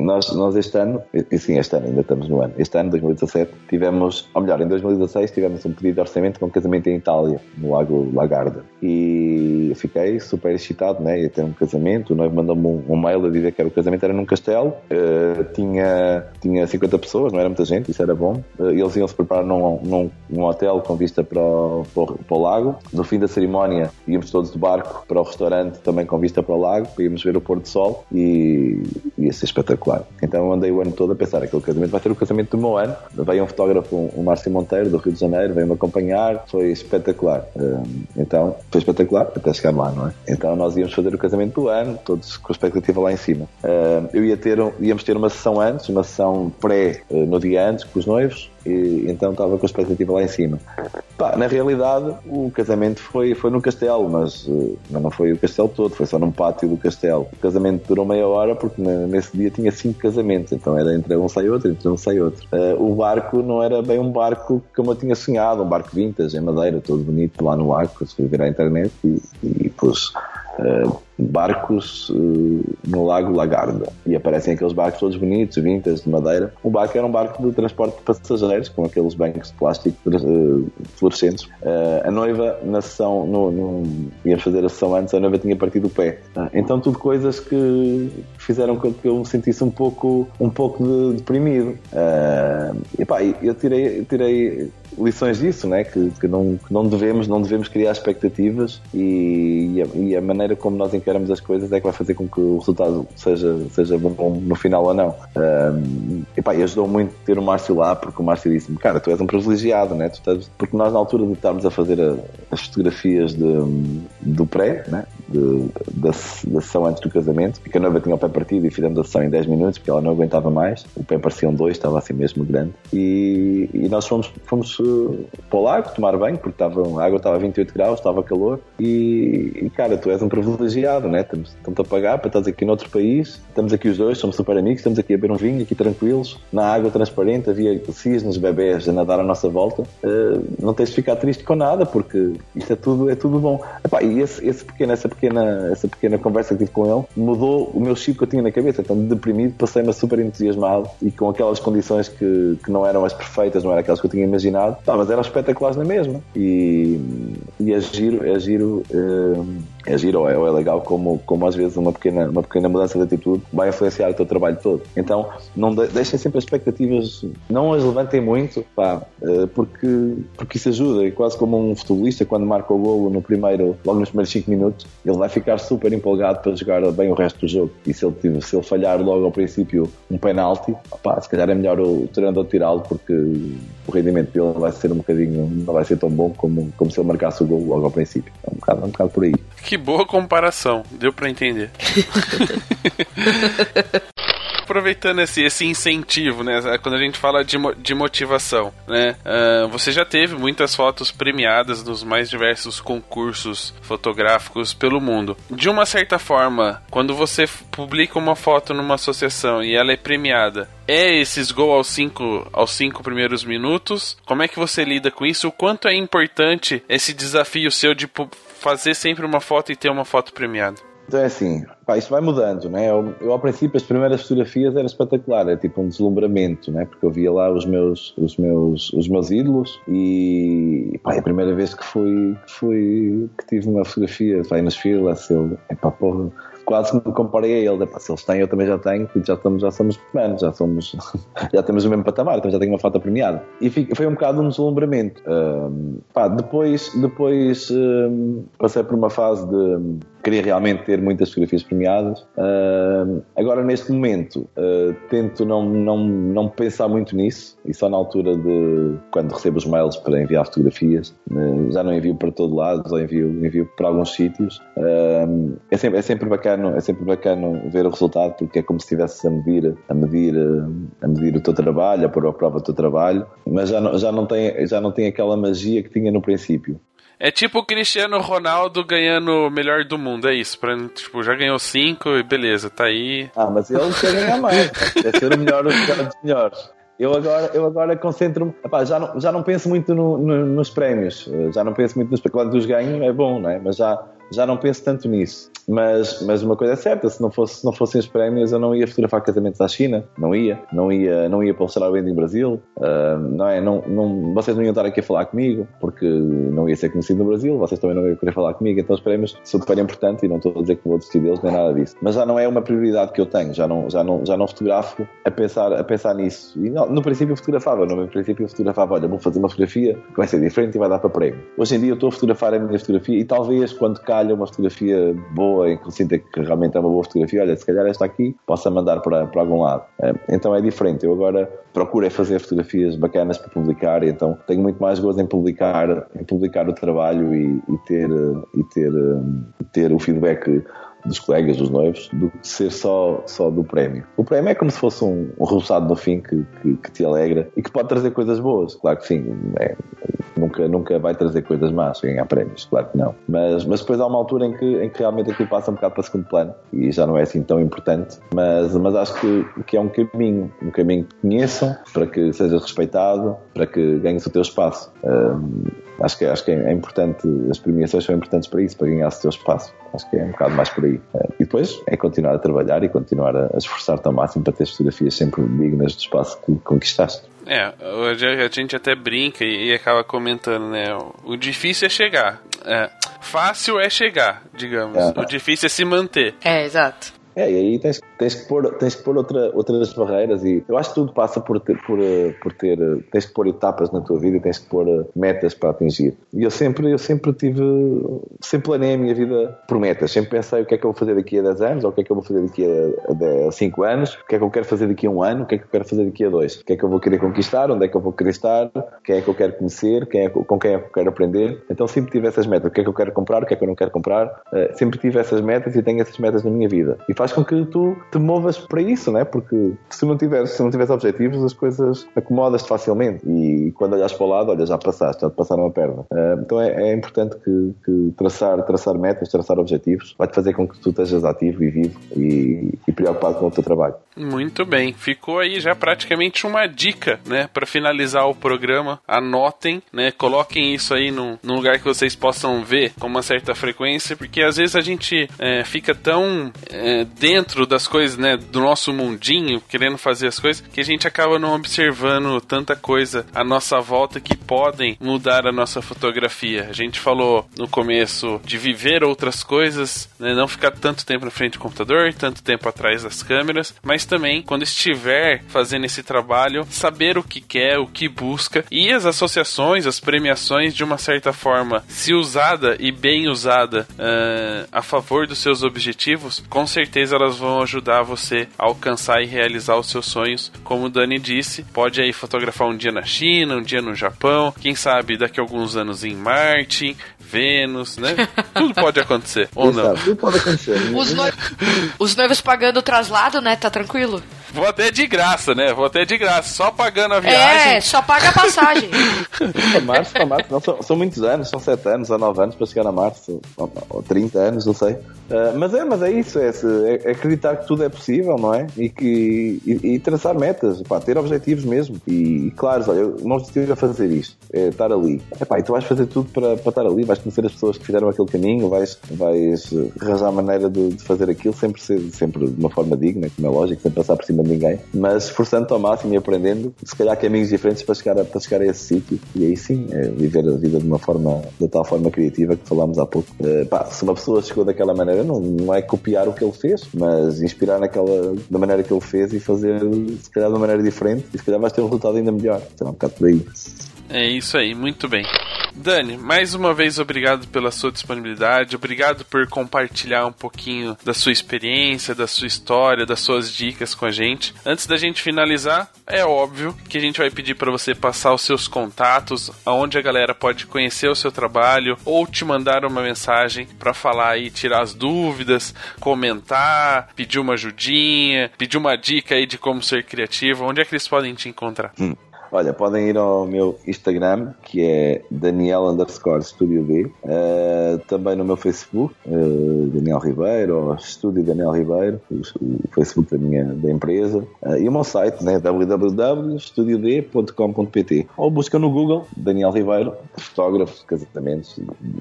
Nós, nós este ano, e sim, este ano ainda estamos no ano, este ano, 2017, tivemos, ou melhor, em 2016 tivemos um pedido de orçamento com um casamento em Itália, no Lago Lagarda. E fiquei super excitado, né? Ia ter um casamento, o noivo mandou-me um, um, mail a dizer que era o casamento era num castelo, uh, tinha, tinha 50 pessoas, não era muita gente, isso era bom. Uh, eles iam se preparar num, num, num hotel com vista para o, para o, para o lago. No fim da cerimónia íamos todos de barco para o restaurante também com vista para o lago, para irmos ver o pôr do sol e ia ser espetacular. Então andei o ano todo a pensar, aquele casamento vai ser o casamento do meu ano. Veio um fotógrafo, o Márcio Monteiro, do Rio de Janeiro, veio-me acompanhar, foi espetacular. Então, foi espetacular até chegar lá, não é? Então nós íamos fazer o casamento do ano, todos com a expectativa lá em cima. Eu ia ter, íamos ter uma sessão antes, uma sessão pré eh, no dia antes com os noivos, e então estava com a expectativa lá em cima. Pá, na realidade, o casamento foi, foi no castelo, mas, eh, mas não foi o castelo todo, foi só num pátio do castelo. O casamento durou meia hora porque nesse dia tinha cinco casamentos, então era entre um sai outro, entre um sai outro. Uh, o barco não era bem um barco como eu tinha sonhado, um barco vintage, em madeira, todo bonito lá no arco, se fui ver à internet e, e pus uh, barcos uh, no Lago Lagarda. E aparecem aqueles barcos todos bonitos, vintas, de madeira. O barco era um barco de transporte de passageiros, com aqueles bancos de plástico uh, fluorescentes. Uh, a noiva, na sessão, no, no, ia fazer a sessão antes, a noiva tinha partido o pé. então, tudo coisas que fizeram com que eu me sentisse um pouco, um pouco de, deprimido. e pá, eu tirei, eu tirei lições disso, né? que, que, não, que não, devemos, não devemos criar expectativas e, e, a, e, a, maneira como nós encaramos as coisas é que vai fazer com que o resultado seja, seja bom no final ou não. Um, e ajudou muito ter o Márcio lá, porque o Márcio disse-me, cara, tu és um privilegiado, né? tu estás... porque nós na altura de estarmos a fazer a, as fotografias de, do pré, né? de, da, da sessão antes do casamento, que a noiva tinha o pé partido e fizemos a sessão em 10 minutos, porque ela não aguentava mais, o pé parecia um dois, estava assim mesmo grande, e, e nós fomos, fomos para o lago tomar banho, porque estava, a água estava a 28 graus, estava calor. E, e cara, tu és um privilegiado, né? Estamos, a pagar para estás aqui noutro país, estamos aqui os dois, somos super amigos, estamos aqui a beber um vinho, aqui tranquilos, na água transparente, havia cisnes, bebés a nadar à nossa volta. Uh, não tens de ficar triste com nada, porque isto é tudo, é tudo bom. Epá, e esse, esse pequeno, essa, pequena, essa pequena conversa que tive com ele mudou o meu chip que eu tinha na cabeça. Então, deprimido, passei-me super entusiasmado e com aquelas condições que, que não eram as perfeitas, não eram aquelas que eu tinha imaginado Tá, mas eram espetaculares na mesma. E, e é giro, é giro. É, é giro ou é, legal como, como às vezes uma pequena, uma pequena mudança de atitude vai influenciar o teu trabalho todo. Então não de, deixem sempre as expectativas, não as levantem muito, pá, eh, porque, porque isso ajuda. E quase como um futebolista, quando marca o golo no primeiro, logo nos primeiros 5 minutos, ele vai ficar super empolgado para jogar bem o resto do jogo. E se ele, se ele falhar logo ao princípio um penalti, pá, se calhar é melhor o, treinador tirá-lo porque o rendimento dele vai ser um bocadinho, não vai ser tão bom como, como se ele marcasse o gol logo ao princípio. É um bocado, é um bocado por aí.
Que boa comparação, deu para entender. aproveitando esse, esse incentivo, né? Quando a gente fala de, de motivação, né? Uh, você já teve muitas fotos premiadas nos mais diversos concursos fotográficos pelo mundo. De uma certa forma, quando você publica uma foto numa associação e ela é premiada, é esses gols aos cinco, aos cinco primeiros minutos? Como é que você lida com isso? O quanto é importante esse desafio seu de fazer sempre uma foto e ter uma foto premiada?
Então é assim, pá, isso vai mudando, né? Eu, eu, ao princípio as primeiras fotografias era espetacular, era tipo um deslumbramento, né? Porque eu via lá os meus, os meus, os meus ídolos e pá, é a primeira vez que fui, que fui que tive uma fotografia, vai nas filas, eu, pá, porra, quase me comparei a ele. se eles têm, eu também já tenho, já, estamos, já somos humanos, já somos, já temos o mesmo patamar, então já tenho uma foto premiada. E foi um bocado um deslumbramento. Um, pá, depois, depois um, passei por uma fase de queria realmente ter muitas fotografias premiadas. Uh, agora, neste momento, uh, tento não, não, não pensar muito nisso e só na altura de quando recebo os mails para enviar fotografias. Uh, já não envio para todo lado, só envio, envio para alguns sítios. é, sempre, é, sempre bacana, é sempre bacana ver o resultado porque é como se estivesse a medir, a medir, a medir o teu trabalho, a pôr à prova o teu trabalho, mas já não, já, não tem, já não tem aquela magia que tinha no princípio.
É tipo o Cristiano Ronaldo ganhando o melhor do mundo, é isso. Pra, tipo, já ganhou cinco e beleza, tá aí.
Ah, mas ele quer ganhar mais. quer ser o melhor dos melhores. Eu agora, eu agora concentro-me. Já não, já não penso muito no, no, nos prémios. Já não penso muito nos. Quando os ganho é bom, não é? Mas já, já não penso tanto nisso. Mas, mas uma coisa é certa, se não, fosse, se não fossem os prémios, eu não ia fotografar casamentos à China, não ia, não ia, não ia para o em Brasil, uh, não é? Não, não, vocês não iam estar aqui a falar comigo, porque não ia ser conhecido no Brasil, vocês também não iam querer falar comigo, então os prémios são super importantes e não estou a dizer que vou desistir deles, nem nada disso. Mas já não é uma prioridade que eu tenho, já não, já não, já não fotografo a pensar, a pensar nisso. E no, no princípio eu fotografava, no princípio eu fotografava, olha, vou fazer uma fotografia que vai ser diferente e vai dar para prémio. Hoje em dia eu estou a fotografar a minha fotografia e talvez quando calha uma fotografia boa em que eu sinta que realmente é uma boa fotografia, olha, se calhar esta aqui possa mandar para, para algum lado. É, então é diferente. Eu agora procuro é fazer fotografias bacanas para publicar e então tenho muito mais gozo em publicar, em publicar o trabalho e, e ter, e ter, e ter o feedback dos colegas, dos noivos, do que ser só, só do prémio. O prémio é como se fosse um, um resultado no fim que, que, que, te alegra e que pode trazer coisas boas. Claro que sim, é, nunca, nunca vai trazer coisas más, ganhar prémios, claro que não. Mas, mas depois há uma altura em que, em que realmente aquilo passa um bocado para segundo plano e já não é assim tão importante. Mas, mas acho que, que é um caminho, um caminho que conheçam para que seja respeitado, para que ganhes o teu espaço. Um, acho que, acho que é, importante, as premiações são importantes para isso, para ganhar o teu espaço. Acho que é um bocado mais por aí. Eh, e depois é continuar a trabalhar e continuar a, esforçar-te ao máximo para ter fotografias sempre dignas do espaço que conquistaste.
É, a gente até brinca e acaba comentando, né? O difícil é chegar. É, fácil é chegar, digamos. É. O difícil é se manter.
É, exato.
É, e aí tens, tens que pôr, tens que pôr outra, outras barreiras e eu acho que tudo passa por ter, por, por ter, tens que pôr etapas na tua vida e tens que pôr metas para atingir. E eu sempre, eu sempre tive, sempre planei a minha vida por metas, sempre pensei o que é que eu vou fazer daqui a 10 anos, ou o que é que eu vou fazer daqui a, a 5 anos, o que é que eu quero fazer daqui a um ano, o que é que eu quero fazer daqui a dois, o que é que eu vou querer conquistar, onde é que eu vou querer estar, quem é que eu quero conhecer, quem é, com quem é que eu quero aprender. Então sempre tive essas metas, o que é que eu quero comprar, o que é que eu não quero comprar, uh, sempre tive essas metas e tenho essas metas na minha vida. E faz com que tu te movas para isso, né? Porque se não tiveres, se não tiveres objetivos, as coisas acomodas-te facilmente e quando olhas para o lado, olha, já passaste, já te passaram a perna. Uh, então é, é importante que, que, traçar, traçar metas, traçar objetivos, vai-te fazer com que tu estejas ativo e vivo e, e preocupado com o teu trabalho.
Muito bem, ficou aí já praticamente uma dica, né, para finalizar o programa. Anotem, né, coloquem isso aí num, num, lugar que vocês possam ver com uma certa frequência, porque às vezes a gente é, fica tão é, dentro das coisas, né, do nosso mundinho, querendo fazer as coisas, que a gente acaba não observando tanta coisa à nossa volta que podem mudar a nossa fotografia. A gente falou no começo de viver outras coisas, né, não ficar tanto tempo na frente do computador, tanto tempo atrás das câmeras, mas também, quando estiver fazendo esse trabalho, saber o que quer, o que busca e as associações, as premiações, de uma certa forma, se usada e bem usada uh, a favor dos seus objetivos, com certeza elas vão ajudar você a alcançar e realizar os seus sonhos. Como o Dani disse, pode aí fotografar um dia na China, um dia no Japão, quem sabe daqui a alguns anos em Marte, Vênus, né? Tudo pode acontecer, ou não.
Tudo pode acontecer.
Os, noivos, os noivos pagando o traslado, né? Tá tranquilo?
Vou até de graça, né? Vou até de graça, só pagando a viagem.
É, só paga a passagem.
a março, a março, não, são, são, muitos anos, são 7 anos, ou 9 anos para chegar a março, ou, ou 30 anos, não sei. Uh, mas é, mas é isso, é, é, acreditar que tudo é possível, não é? E, que, e, e traçar metas, pá, ter objetivos mesmo. E, e claro, olha, eu não estive a fazer isto, é estar ali. Epá, e tu vais fazer tudo para, para estar ali, vais conhecer as pessoas que fizeram aquele caminho, vais, vais arranjar a maneira de, de fazer aquilo sempre, sempre de uma forma digna, como é lógico, sem passar por cima de ninguém, mas esforçando-te ao máximo e aprendendo, se calhar caminhos diferentes para chegar a, para chegar a esse sítio. E aí sim, é viver a vida de uma forma, de tal forma criativa que falámos há pouco. Uh, pá, se uma pessoa chegou daquela maneira, não, não é copiar o que ele fez, mas inspirar naquela, da maneira que ele fez e fazer, se calhar, de uma maneira diferente, e se calhar vais ter um resultado ainda melhor. Então, um bocado por aí.
É isso aí, muito bem. Dani, mais uma vez obrigado pela sua disponibilidade, obrigado por compartilhar um pouquinho da sua experiência, da sua história, das suas dicas com a gente. Antes da gente finalizar, é óbvio que a gente vai pedir para você passar os seus contatos, aonde a galera pode conhecer o seu trabalho ou te mandar uma mensagem para falar e tirar as dúvidas, comentar, pedir uma ajudinha, pedir uma dica aí de como ser criativo, onde é que eles podem te encontrar?
Hum. Olha, podem ir ao meu Instagram, que é Daniel underscore Studio B. Uh, também no meu Facebook, uh, Daniel Ribeiro, ou Estúdio Daniel Ribeiro, o, Facebook da minha da empresa. Uh, e o meu site, né, www.studiod.com.pt. Ou busca no Google Daniel Ribeiro, fotógrafo, casamentos,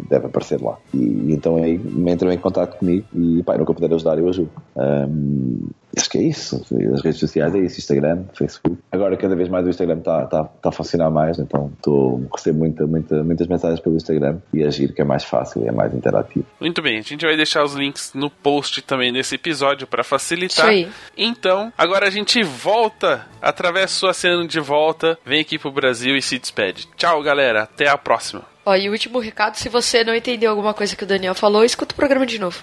deve aparecer lá. E, e então aí entram em contato comigo e pá, nunca puder ajudar, eu ajudo. Um, Acho que é isso. As redes sociais é isso, Instagram, Facebook. Agora cada vez mais o Instagram está tá, tá a funcionar mais, então estou a receber muita, muita, muitas mensagens pelo Instagram e agir que é mais fácil e é mais interativo.
Muito bem, a gente vai deixar os links no post também desse episódio para facilitar. Aí. Então, agora a gente volta, atravessa sua cena de volta, vem aqui pro Brasil e se despede. Tchau, galera. Até a próxima.
Ó, e o último recado, se você não entendeu alguma coisa que o Daniel falou, escuta o programa de novo.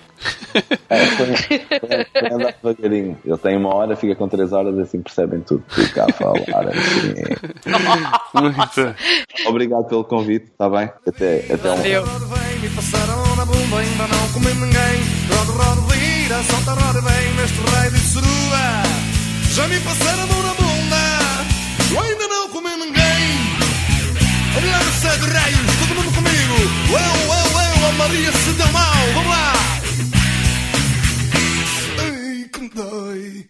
É, foi, foi. Eu tenho uma hora, fica com três horas, assim percebem tudo. Fica a falar assim. Muito. Obrigado pelo convite, está bem? Até, até
Valeu. um. Já me passaram a mão na bunda, eu ainda não comi ninguém. Lança de raios, comigo. Eu, eu, eu, a Maria se deu mal. Vamos lá. Ei, como dói.